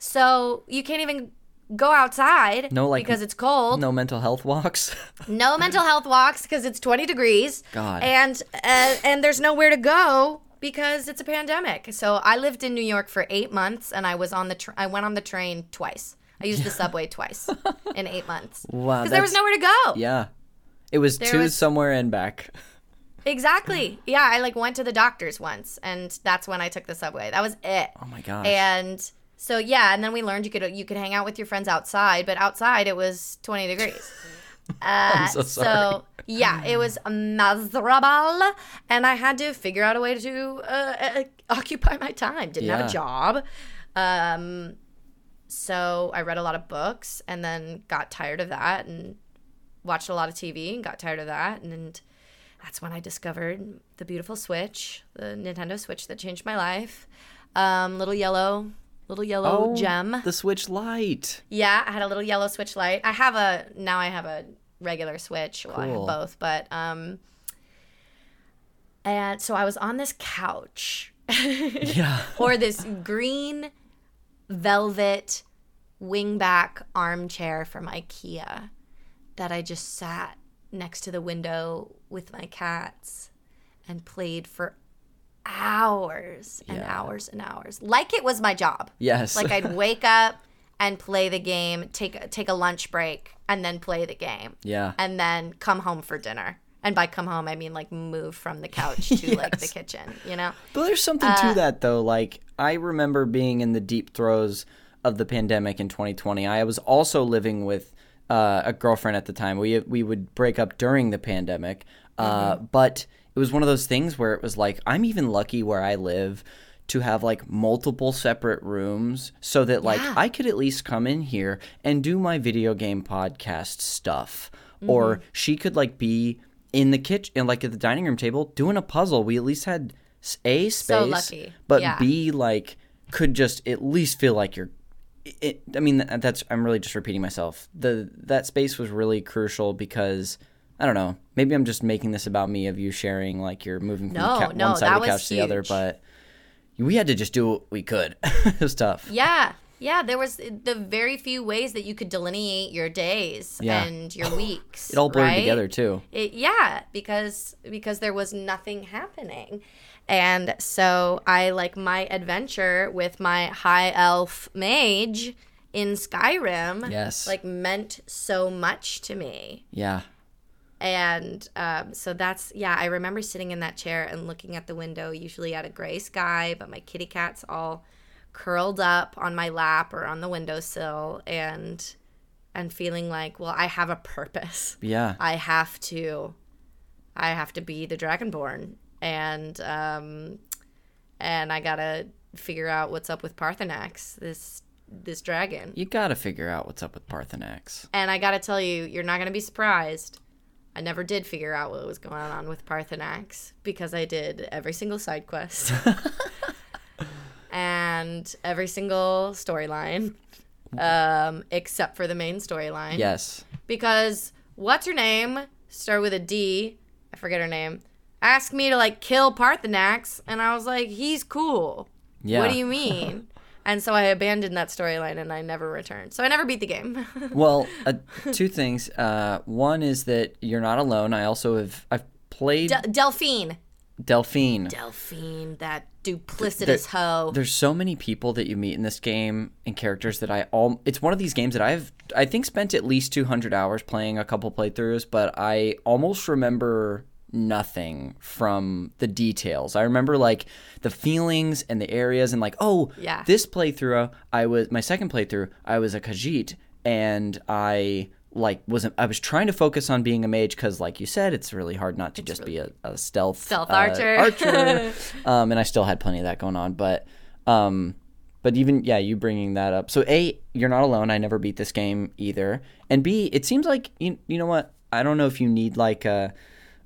B: So you can't even go outside
A: No, like,
B: because it's cold.
A: No mental health walks.
B: No mental health walks because it's 20 degrees.
A: God.
B: And uh, and there's nowhere to go because it's a pandemic. So I lived in New York for 8 months and I was on the tr- I went on the train twice. I used the subway twice in 8 months.
A: Wow,
B: Cuz there was nowhere to go.
A: yeah. It was
B: There
A: to
B: was-
A: somewhere and back.
B: Exactly. Yeah, I like went to the doctor's once and that's when I took the subway. That was it.
A: Oh my gosh.
B: And so yeah, and then we learned you could you could hang out with your friends outside, but outside it was 20 degrees. Uh,
A: so sorry.
B: yeah, it was miserable, and I had to figure out a way to uh, uh, occupy my time. Didn't have a job, um, so I read a lot of books, and then got tired of that, and watched a lot of TV, and got tired of that, and that's when I discovered the beautiful Switch, the Nintendo Switch that changed my life. Um, little yellow, little yellow gem.
A: Oh, The Switch Lite.
B: Yeah, I had a little yellow Switch Lite. I have a now. I have a regular Switch. Well, I have both, but um, and so I was on this couch
A: Yeah.
B: or this green velvet wingback armchair from IKEA that I just sat next to the window with my cats and played for hours and
A: Yeah.
B: hours and hours like it was my job
A: Yes.
B: like I'd wake up and play the game, take take a lunch break, and then play the game,
A: yeah.
B: and then come home for dinner. And by come home, I mean like move from the couch to like the kitchen. You know?
A: But there's something
B: Uh,
A: to that though. Like I remember being in the deep throes of the pandemic in 2020. I was also living with uh, a girlfriend at the time. We we would break up during the pandemic, uh,
B: Mm-hmm.
A: but it was one of those things where it was like I'm even lucky where I live to have like multiple separate rooms so that like
B: Yeah.
A: I could at least come in here and do my video game podcast stuff
B: Mm-hmm.
A: or she could like be in the kitchen and like at the dining room table doing a puzzle we at least had a space
B: So lucky.
A: but
B: Yeah.
A: b like could just at least feel like you're it, I mean that's I'm really just repeating myself. The that space was really crucial because I don't know. Maybe I'm just making this about me of you sharing like you're moving from
B: No,
A: cou-
B: no,
A: one side of the couch to the other, but we had to just do what we could. it was tough.
B: Yeah. Yeah, there was the very few ways that you could delineate your days
A: Yeah.
B: and your weeks.
A: It all blurred
B: right?
A: together too.
B: It, yeah, because because there was nothing happening. And so I like my adventure with my high elf mage in Skyrim
A: Yes.
B: like meant so much to me.
A: Yeah.
B: And um, so that's, yeah, I remember sitting in that chair and looking at the window, usually at a gray sky, but my kitty cat's all curled up on my lap or on the windowsill and and feeling like, well, I have a purpose.
A: Yeah.
B: I have to I have to be the dragonborn and um and I got to figure out what's up with Paarthurnax, this this dragon.
A: You got to figure out what's up with Paarthurnax.
B: And I got to tell you, you're not going to be surprised. I never did figure out what was going on with Paarthurnax because I did every single side quest and every single storyline, um, except for the main storyline.
A: Yes.
B: Because what's her name? Start with a D. I forget her name. Asked me to like kill Paarthurnax, and I was like, he's cool.
A: Yeah.
B: What do you mean? and so I abandoned that storyline and I never returned. So I never beat the game.
A: Well, uh, two things. Uh, one is that you're not alone. I also have I've played
B: De- Delphine.
A: Delphine.
B: Delphine, that duplicitous hoe.
A: There's so many people that you meet in this game and characters that I all. It's one of these games that I've I think spent at least 200 hours playing a couple playthroughs, but I almost remember nothing from the details. I remember like the feelings and the areas and like oh
B: Yeah.
A: this playthrough I was my second playthrough I was a Khajiit and I like wasn't I was trying to focus on being a mage because like you said it's really hard not to just be a, a stealth
B: Stealth
A: uh,
B: archer.
A: archer um, and I still had plenty of that going on but um but even yeah you bringing that up so a you're not alone I never beat this game either and b it seems like you, you know what I don't know if you need like a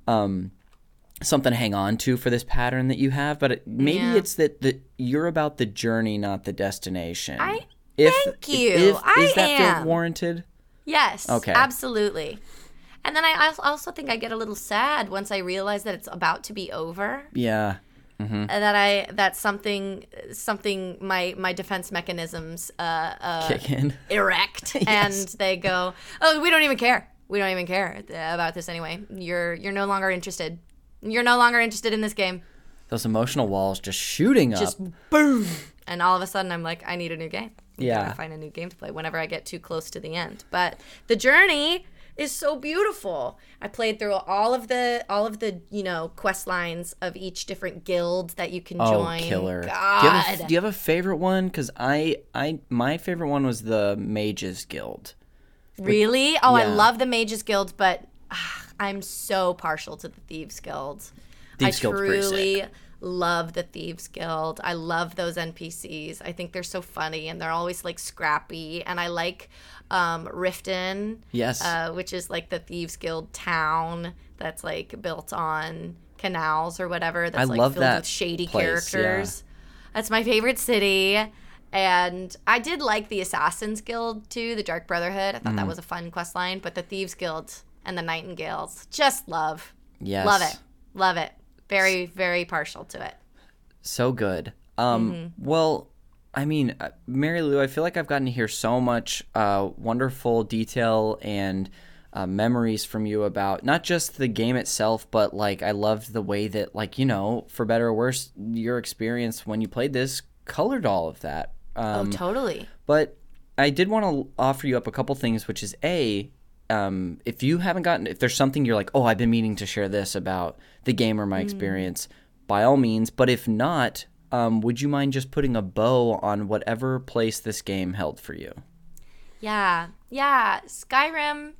A: um something to hang on to for this pattern that you have but it, maybe
B: Yeah.
A: it's that the you're about the journey not the destination
B: I-
A: if,
B: thank you.
A: if,
B: I
A: is that feel
B: am.
A: warranted
B: yes.
A: Okay.
B: Absolutely. And then I also think I get a little sad once I realize that it's about to be over.
A: yeah
B: and that I that something something my my defense mechanisms uh, uh,
A: kick in
B: erect and they go oh we don't even care we don't even care about this anyway you're you're no longer interested you're no longer interested in this game
A: those emotional walls just shooting up
B: just boom and all of a sudden I'm like I need a new game
A: Yeah.
B: find a new game to play whenever I get too close to the end but the journey is so beautiful I played through all of the all of the you know quest lines of each different guild that you can
A: Oh,
B: join
A: killer!
B: God.
A: Do you, have a, do you have a favorite one? Because I, I, my favorite one was the Mages Guild.
B: Really? Oh, I love the Mages Guild, but ah, I'm so partial to the Thieves Guild.
A: Thieves
B: I
A: Guild's
B: truly love the Thieves Guild. I love those NPCs. I think they're so funny and they're always like scrappy. And I like um, Riften,
A: Yes.
B: uh, which is like the Thieves Guild town that's like built on canals or whatever. That's
A: I
B: like
A: love
B: filled
A: that
B: with shady
A: place, yeah.
B: characters. That's my favorite city. And I did like the Assassins Guild too, the Dark Brotherhood. I thought
A: Mm.
B: that was a fun quest line. But the Thieves Guild and the Nightingales, just love.
A: yes.
B: Love it. Love it. Very, very partial to it.
A: So good. Um,
B: Mm-hmm.
A: well, I mean, uh, Mary Lou, I feel like I've gotten to hear so much uh, wonderful detail and uh, memories from you about not just the game itself, but like I loved the way that, like you know, for better or worse, your experience when you played this colored all of that. Um,
B: oh, totally.
A: But I did want to offer you up a couple things, which is a, um, if you haven't gotten, if there's something you're like, oh, I've been meaning to share this about the game or my experience, by all means. But if not, um, would you mind just putting a bow on whatever place this game held for you?
B: Yeah. Yeah. Skyrim.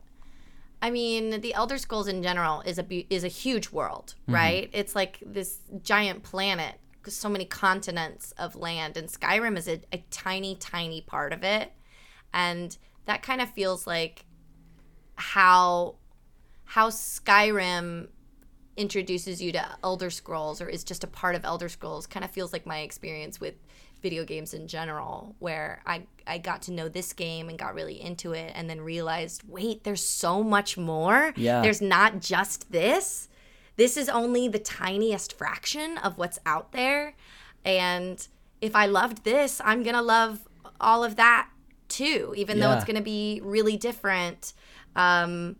B: I mean, the Elder Scrolls in general is a is a huge world, right? It's like this giant planet, so many continents of land, and Skyrim is a, a tiny, tiny part of it, and that kind of feels like how how Skyrim introduces you to Elder Scrolls or is just a part of Elder Scrolls kind of feels like my experience with video games in general where I I got to know this game and got really into it and then realized wait there's so much more.
A: Yeah.
B: there's not just this this is only the tiniest fraction of what's out there and if I loved this I'm going to love all of that too even though it's going to be really different um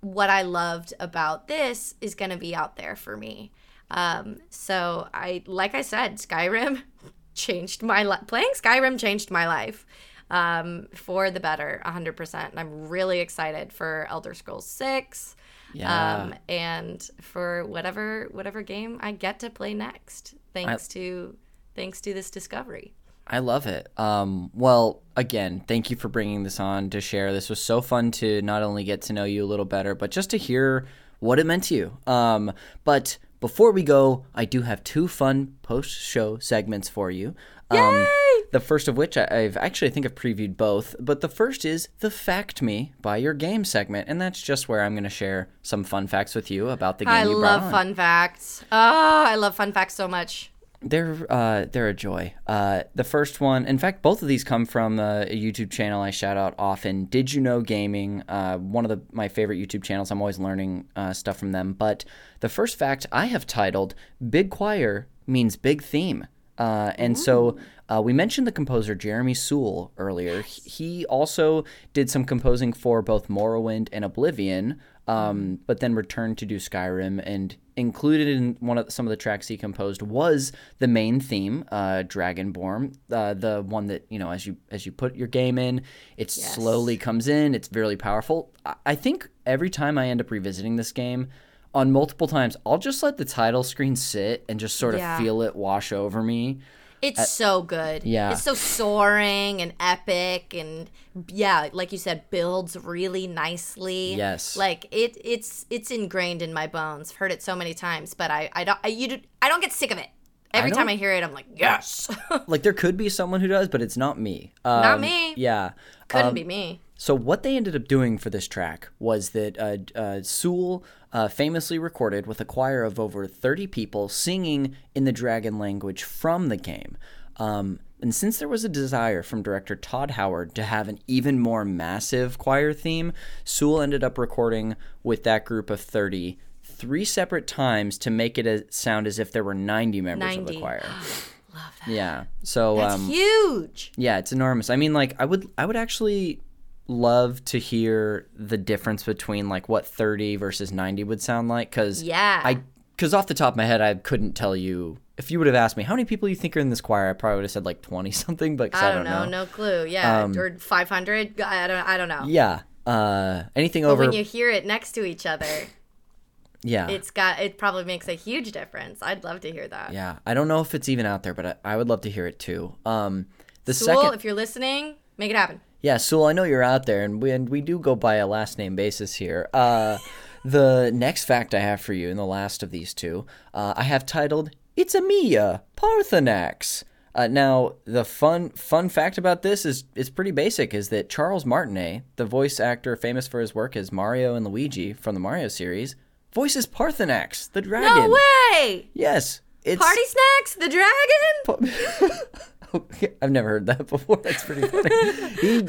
B: what I loved about this is going to be out there for me. Um, so I, like I said, Skyrim changed my life. Playing Skyrim changed my life um, for the better, 100%. And I'm really excited for Elder Scrolls 6
A: Yeah.
B: um, and for whatever whatever game I get to play next, thanks to thanks to this discovery.
A: I love it. Um, well, again, thank you for bringing this on to share. This was so fun to not only get to know you a little better, but just to hear what it meant to you. Um, but before we go, I do have two fun post-show segments for you. Um, the first of which I, I've actually I think I've previewed both, but the first is the Fact Me by Your Game segment, and that's just where I'm going to share some fun facts with you about the game
B: I
A: you brought
B: love fun facts. Oh, I love fun facts so much.
A: They're uh, they're a joy. Uh, the first one, in fact, both of these come from a YouTube channel I shout out often. Did you know gaming? Uh, one of the my favorite YouTube channels. I'm always learning uh, stuff from them. But the first fact I have titled "Big Choir means big theme." Uh, and so uh, we mentioned the composer Jeremy Soule earlier. He also did some composing for both Morrowind and Oblivion, um, but then returned to do Skyrim. And included in one of some of the tracks he composed was the main theme, uh, Dragonborn, uh, the one that you know as you as you put your game in, it slowly comes in. It's really powerful. I, I think every time I end up revisiting this game. On multiple times, I'll just let the title screen sit and just sort of
B: Yeah.
A: feel it wash over me.
B: It's so good.
A: yeah.
B: It's so soaring and epic and yeah, like you said, builds really nicely.
A: Yes.
B: Like it it's it's ingrained in my bones. I've heard it so many times, but I I don't I, you do- I don't get sick of it. Every time I hear it, I'm like, yes.
A: like there could be someone who does, but it's not me. Um,
B: Not me.
A: Yeah.
B: Couldn't
A: Um,
B: be me.
A: So what they ended up doing for this track was that uh, uh, Soule uh, famously recorded with a choir of over 30 people singing in the dragon language from the game. Um, and since there was a desire from director Todd Howard to have an even more massive choir theme, Soule ended up recording with that group of 30 three separate times to make it a, sound as if there were 90 members of the choir.
B: Love that.
A: Yeah. So
B: That's
A: um,
B: huge.
A: yeah, it's enormous. I mean, like, I would, I would actually love to hear the difference between like what 30 versus 90 would sound like, because
B: Yeah.
A: I, because off the top of my head, I couldn't tell you. If you would have asked me how many people you think are in this choir, I probably would have said like 20 something, but 'cause
B: I don't know, no clue. Yeah,
A: Um,
B: or 500. I don't I don't know.
A: Yeah. Uh, anything
B: But
A: over,
B: when you hear it next to each other,
A: yeah.
B: it's got it probably makes a huge difference. I'd love to hear that.
A: yeah. I don't know if it's even out there, but I, I would love to hear it too. Um, the
B: Soule,
A: second,
B: if you're listening, make it happen.
A: Yeah, Soule, I know you're out there, and we, and we do go by a last name basis here. Uh, the next fact I have for you, in the last of these two, uh, I have titled "It's a Mia Paarthurnax." Uh, now, the fun fun fact about this is is pretty basic: is that Charles Martinet, the voice actor famous for his work as Mario and Luigi from the Mario series, voices Paarthurnax, the dragon.
B: No way!
A: Yes, it's
B: Party snacks, the dragon.
A: I've never heard that before. That's pretty funny. he,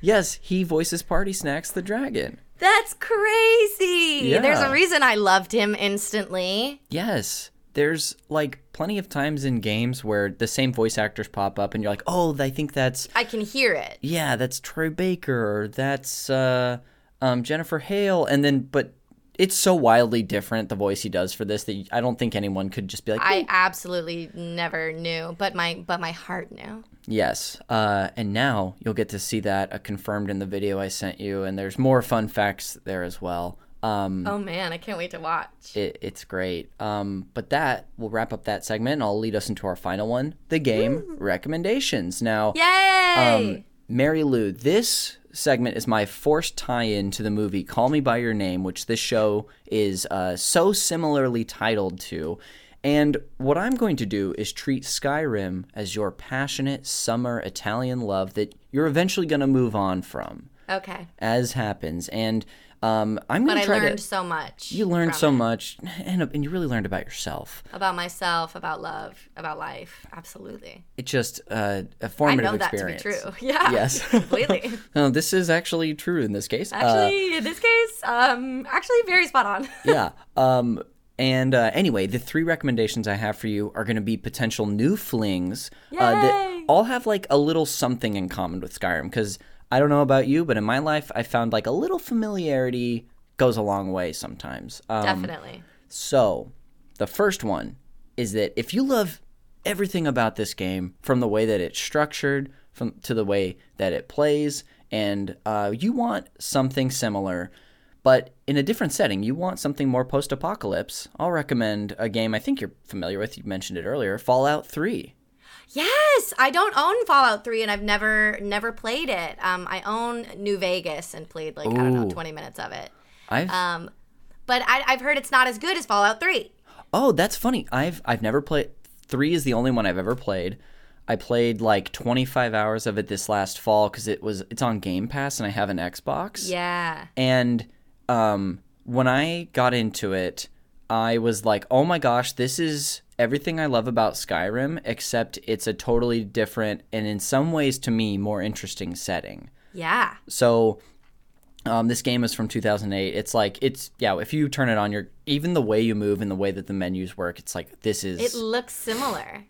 A: yes, he voices Party Snacks the dragon.
B: That's crazy.
A: Yeah.
B: There's a reason I loved him instantly.
A: Yes, there's like plenty of times in games where the same voice actors pop up, and you're like, oh, I think that's
B: I can hear it.
A: yeah, that's Troy Baker, that's uh, um, Jennifer Hale, and then but it's so wildly different the voice he does for this that I don't think anyone could just be like,
B: I absolutely never knew, but my but my heart knew.
A: Yes, uh, and now you'll get to see that uh, confirmed in the video I sent you, and there's more fun facts there as well. Um,
B: Oh man, I can't wait to watch.
A: it, it's great. Um, but that will wrap up that segment, and I'll lead us into our final one, the game recommendations. Now,
B: Yay!
A: um, Mary Lou, this segment is my forced tie-in to the movie Call Me by Your Name, which this show is uh, so similarly titled to. And what I'm going to do is treat Skyrim as your passionate summer Italian love that you're eventually going to move on from
B: okay.
A: as happens. And Um, I'm gonna
B: I
A: try
B: learned
A: to.
B: so much.
A: You learned so
B: it.
A: much, and and you really learned about yourself.
B: about myself, about love, about life. Absolutely.
A: It's just uh, a
B: I
A: formative
B: know that
A: experience.
B: to be true. Yeah.
A: Yes.
B: completely.
A: No, this is actually true in this case. Uh,
B: Actually, in this case, um, actually very spot on.
A: yeah. Um, and uh, anyway, the three recommendations I have for you are going to be potential new flings uh, that all have like a little something in common with Skyrim. Because I don't know about you, but in my life, I found like a little familiarity goes a long way sometimes. Um,
B: Definitely.
A: So, the first one is that if you love everything about this game, from the way that it's structured, from to the way that it plays, and uh, you want something similar, but in a different setting, you want something more post-apocalypse. I'll recommend a game I think you're familiar with. You mentioned it earlier, Fallout Three.
B: Yes, I don't own Fallout 3 and I've never never played it. Um, I own New Vegas and played like I don't know 20 minutes of it.
A: I've
B: Um, but I, I've heard it's not as good as Fallout 3.
A: Oh, that's funny. I've I've never played. Three is the only one I've ever played. I played like 25 hours of it this last fall because it was it's on Game Pass and I have an Xbox.
B: Yeah.
A: And um, when I got into it, I was like, oh my gosh, this is everything I love about Skyrim, except it's a totally different and in some ways to me more interesting setting.
B: Yeah.
A: So um, this game is from 2008. It's like it's yeah. If you turn it on, you're even the way you move and the way that the menus work. It's like this is
B: It looks similar.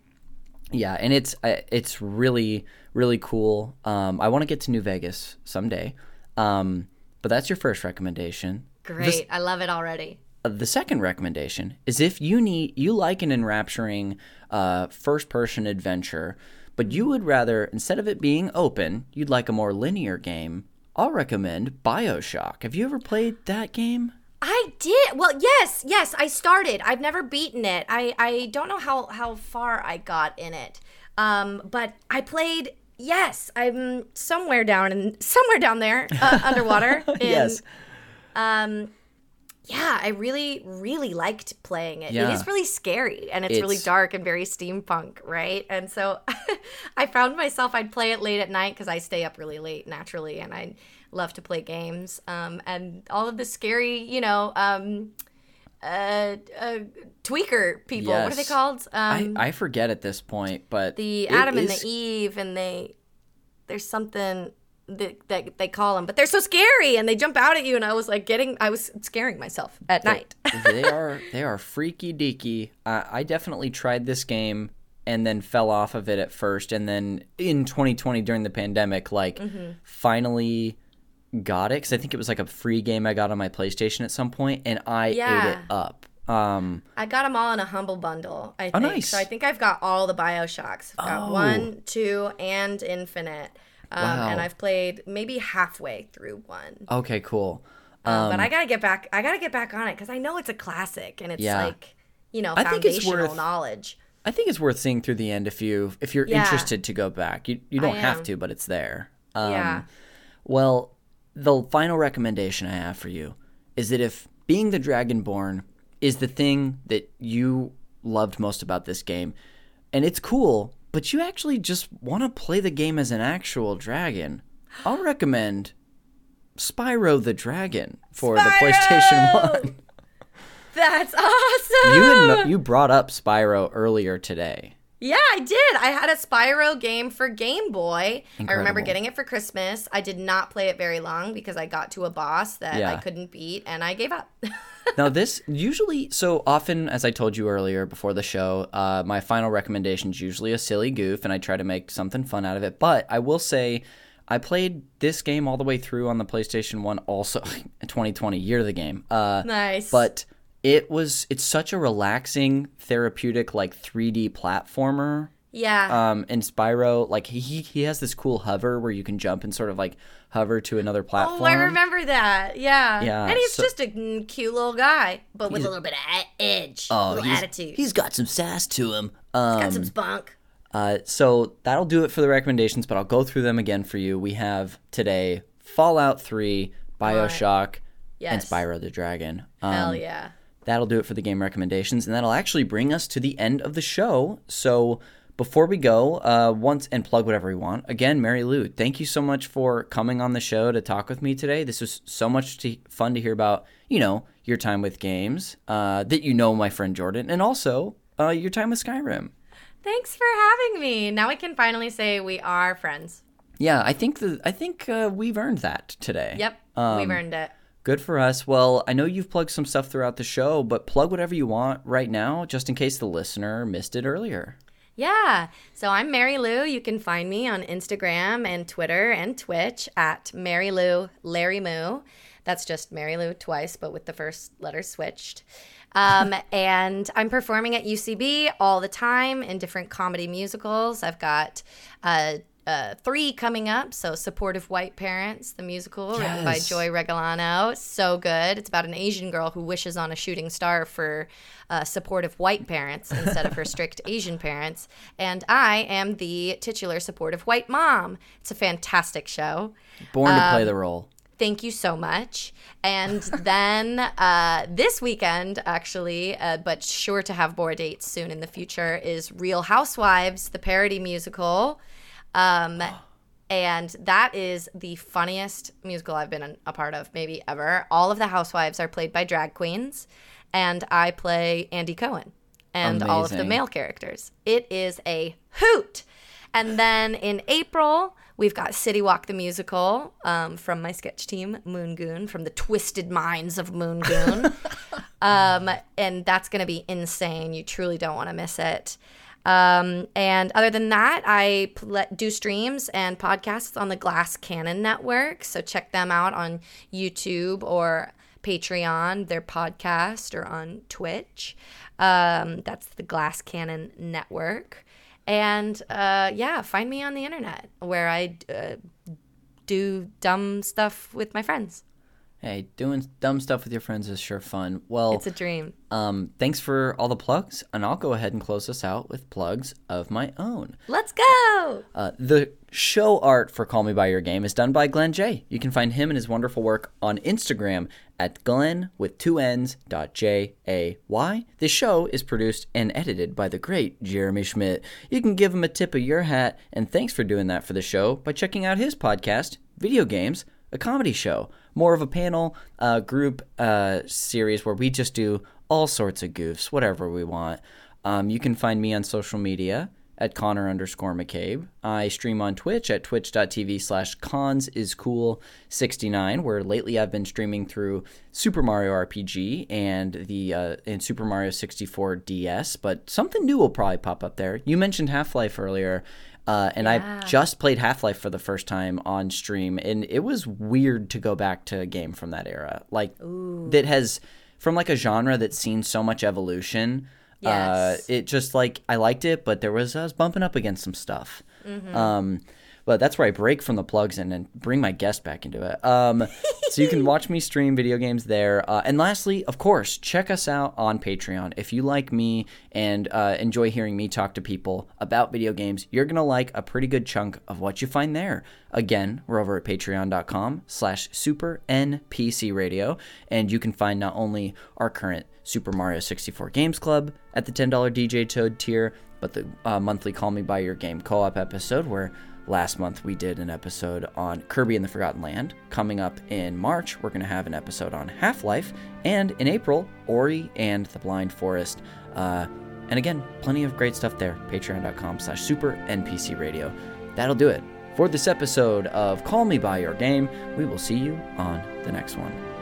A: yeah, and it's uh, it's really really cool. Um, I want to get to New Vegas someday. Um, but that's your first recommendation.
B: Great. I love it already.
A: Uh, The second recommendation is if you need you like an enrapturing uh, first person adventure, but you would rather instead of it being open, you'd like a more linear game. I'll recommend BioShock. Have you ever played that game?
B: I did. Well, yes, yes, I started. I've never beaten it. I I don't know how how far I got in it. Um, but I played yes, I'm somewhere down in somewhere down there uh, underwater in
A: yes.
B: um yeah, I really, really liked playing it. It
A: Yeah.
B: is really scary and it's, really dark and very steampunk, right? And so I found myself, I'd play it late at night because I stay up really late naturally and I love to play games. Um, and all of the scary, you know, um, uh, uh, tweaker people, what are they called?
A: I,
B: Um,
A: I forget at this point, but
B: the
A: it
B: Adam and the Eve, and they, there's something that, that they call them, but they're so scary and they jump out at you. And I was like getting, I was scaring myself at night.
A: they are they are freaky deaky. I, I definitely tried this game and then fell off of it at first, and then in 2020 during the pandemic, like
B: Mm-hmm.
A: finally got it because I think it was like a free game I got on my PlayStation at some point, and I ate it up. Um,
B: I got them all in a humble bundle. I think.
A: Oh, nice.
B: So I think I've got all the Bioshocks. I've got
A: Oh.
B: one, two, and Infinite. Um,
A: Wow.
B: And I've played maybe halfway through one.
A: okay, cool.
B: Um, but I gotta get back. I gotta get back on it because I know it's a classic and it's
A: Yeah.
B: like you know
A: I think it's worth-
B: knowledge.
A: I think it's worth seeing through the end if you if you're
B: Yeah.
A: interested to go back. You you don't have to, but it's there. Um,
B: Yeah.
A: Well, the final recommendation I have for you is that if being the Dragonborn is the thing that you loved most about this game, and it's cool, but you actually just want to play the game as an actual dragon, I'll recommend Spyro the Dragon for the PlayStation 1.
B: That's awesome.
A: You had you brought up Spyro earlier today.
B: Yeah, I did. I had a Spyro game for Game Boy. I remember getting it for Christmas. I did not play it very long because I got to a boss that I couldn't beat and I gave up.
A: now this usually so often as i told you earlier before the show uh, my final recommendation is usually a silly goof and i try to make something fun out of it but i will say i played this game all the way through on the playstation 1 also 2020 year of the game uh,
B: nice.
A: but it was it's such a relaxing therapeutic like 3d platformer
B: yeah.
A: um and spyro like he he has this cool hover where you can jump and sort of like hover to another platform
B: Oh, I remember that. Yeah.
A: Yeah,
B: And he's
A: so-
B: just a cute little guy, but with a little bit of edge, a little
A: Oh, he's,
B: attitude.
A: he's got some sass to him um
B: got some spunk.
A: Uh, so that'll do it for the recommendations, but I'll go through them again for you. We have today Fallout 3, Bioshock, and
B: Yes.
A: Spyro the Dragon. Um,
B: Hell yeah.
A: That'll do it for the game recommendations, and that'll actually bring us to the end of the show. So before we go, uh, once and plug whatever we want. Again, Mary Lou, thank you so much for coming on the show to talk with me today. This was so much to, fun to hear about. You know your time with games, uh, that you know my friend Jordan, and also uh, your time with Skyrim.
B: Thanks for having me. Now we can finally say we are friends.
A: Yeah, I think the I think uh, we've earned that today.
B: Yep,
A: Um,
B: we've earned it.
A: Good for us. Well, I know you've plugged some stuff throughout the show, but plug whatever you want right now, just in case the listener missed it earlier.
B: Yeah. So I'm Mary Lou. You can find me on Instagram and Twitter and Twitch at Mary Lou Larry Moo. That's just Mary Lou twice, but with the first letter switched. Um, and I'm performing at UCB all the time in different comedy musicals. I've got uh, uh, three coming up. So, Supportive White Parents, the musical written by Joy Regullano. So good. It's about an Asian girl who wishes on a shooting star for uh, supportive white parents instead of her strict Asian parents. And I am the titular supportive white mom. It's a fantastic show.
A: Born to
B: Um,
A: play the role.
B: Thank you so much. And then uh, this weekend, actually, uh, but sure to have more dates soon in the future, is Real Housewives, the parody musical. Um, and that is the funniest musical I've been a part of, maybe ever. All of the housewives are played by drag queens, and I play Andy Cohen and all of the male characters. It is a hoot. And then in April, we've got CityWalk the Musical um, from my sketch team, Moon Goon, from the twisted minds of Moon Goon. um, and that's going to be insane. You truly don't want to miss it. Um, and other than that, I pl- do streams and podcasts on the Glass Cannon Network. So check them out on YouTube or Patreon, their podcast, or on Twitch. Um, that's the Glass Cannon Network. And uh, yeah, find me on the internet where I uh, do dumb stuff with my friends.
A: Hey, doing dumb stuff with your friends is sure fun. Well,
B: It's a dream.
A: um, thanks for all the plugs, and I'll go ahead and close us out with plugs of my own.
B: Let's go.
A: Uh, the show art for Call Me By Your Game is done by Glenn J. You can find him and his wonderful work on Instagram at Glenn with two N's dot J A Y. This show is produced and edited by the great Jeremy Schmidt. You can give him a tip of your hat, and thanks for doing that for the show by checking out his podcast, Video Games, a comedy show. More of a panel uh, group uh, series where we just do all sorts of goofs, whatever we want. Um, you can find me on social media at Conner underscore McCabe. I stream on Twitch at twitch.tv slash cons is cool 69, where lately I've been streaming through Super Mario RPG and the uh, and Super Mario 64 DS, but something new will probably pop up there. You mentioned Half Life earlier. Uh, and
B: Yeah.
A: I just played Half Life for the first time on stream, and it was weird to go back to a game from that era, like that has from like a genre that's seen so much evolution. Uh,
B: Yes.
A: it just like I liked it, but there was I was bumping up against some stuff. Um, but that's where I break from the plugs and then bring my guest back into it. Um, so you can watch me stream video games there. Uh, and lastly, of course, check us out on Patreon. If you like me and uh, enjoy hearing me talk to people about video games, you're gonna like a pretty good chunk of what you find there. Again, we're over at patreon.com slash super NPC radio, and you can find not only our current Super Mario 64 Games Club at the $10 DJ Toad tier, but the uh, monthly Call Me By Your Game co op episode, where last month we did an episode on Kirby and the Forgotten Land. Coming up in March, we're going to have an episode on Half Life, and in April, Ori and the Blind Forest. Uh, and again, plenty of great stuff there. Patreon.com slash super NPC radio. That'll do it. For this episode of Call Me By Your Game, we will see you on the next one.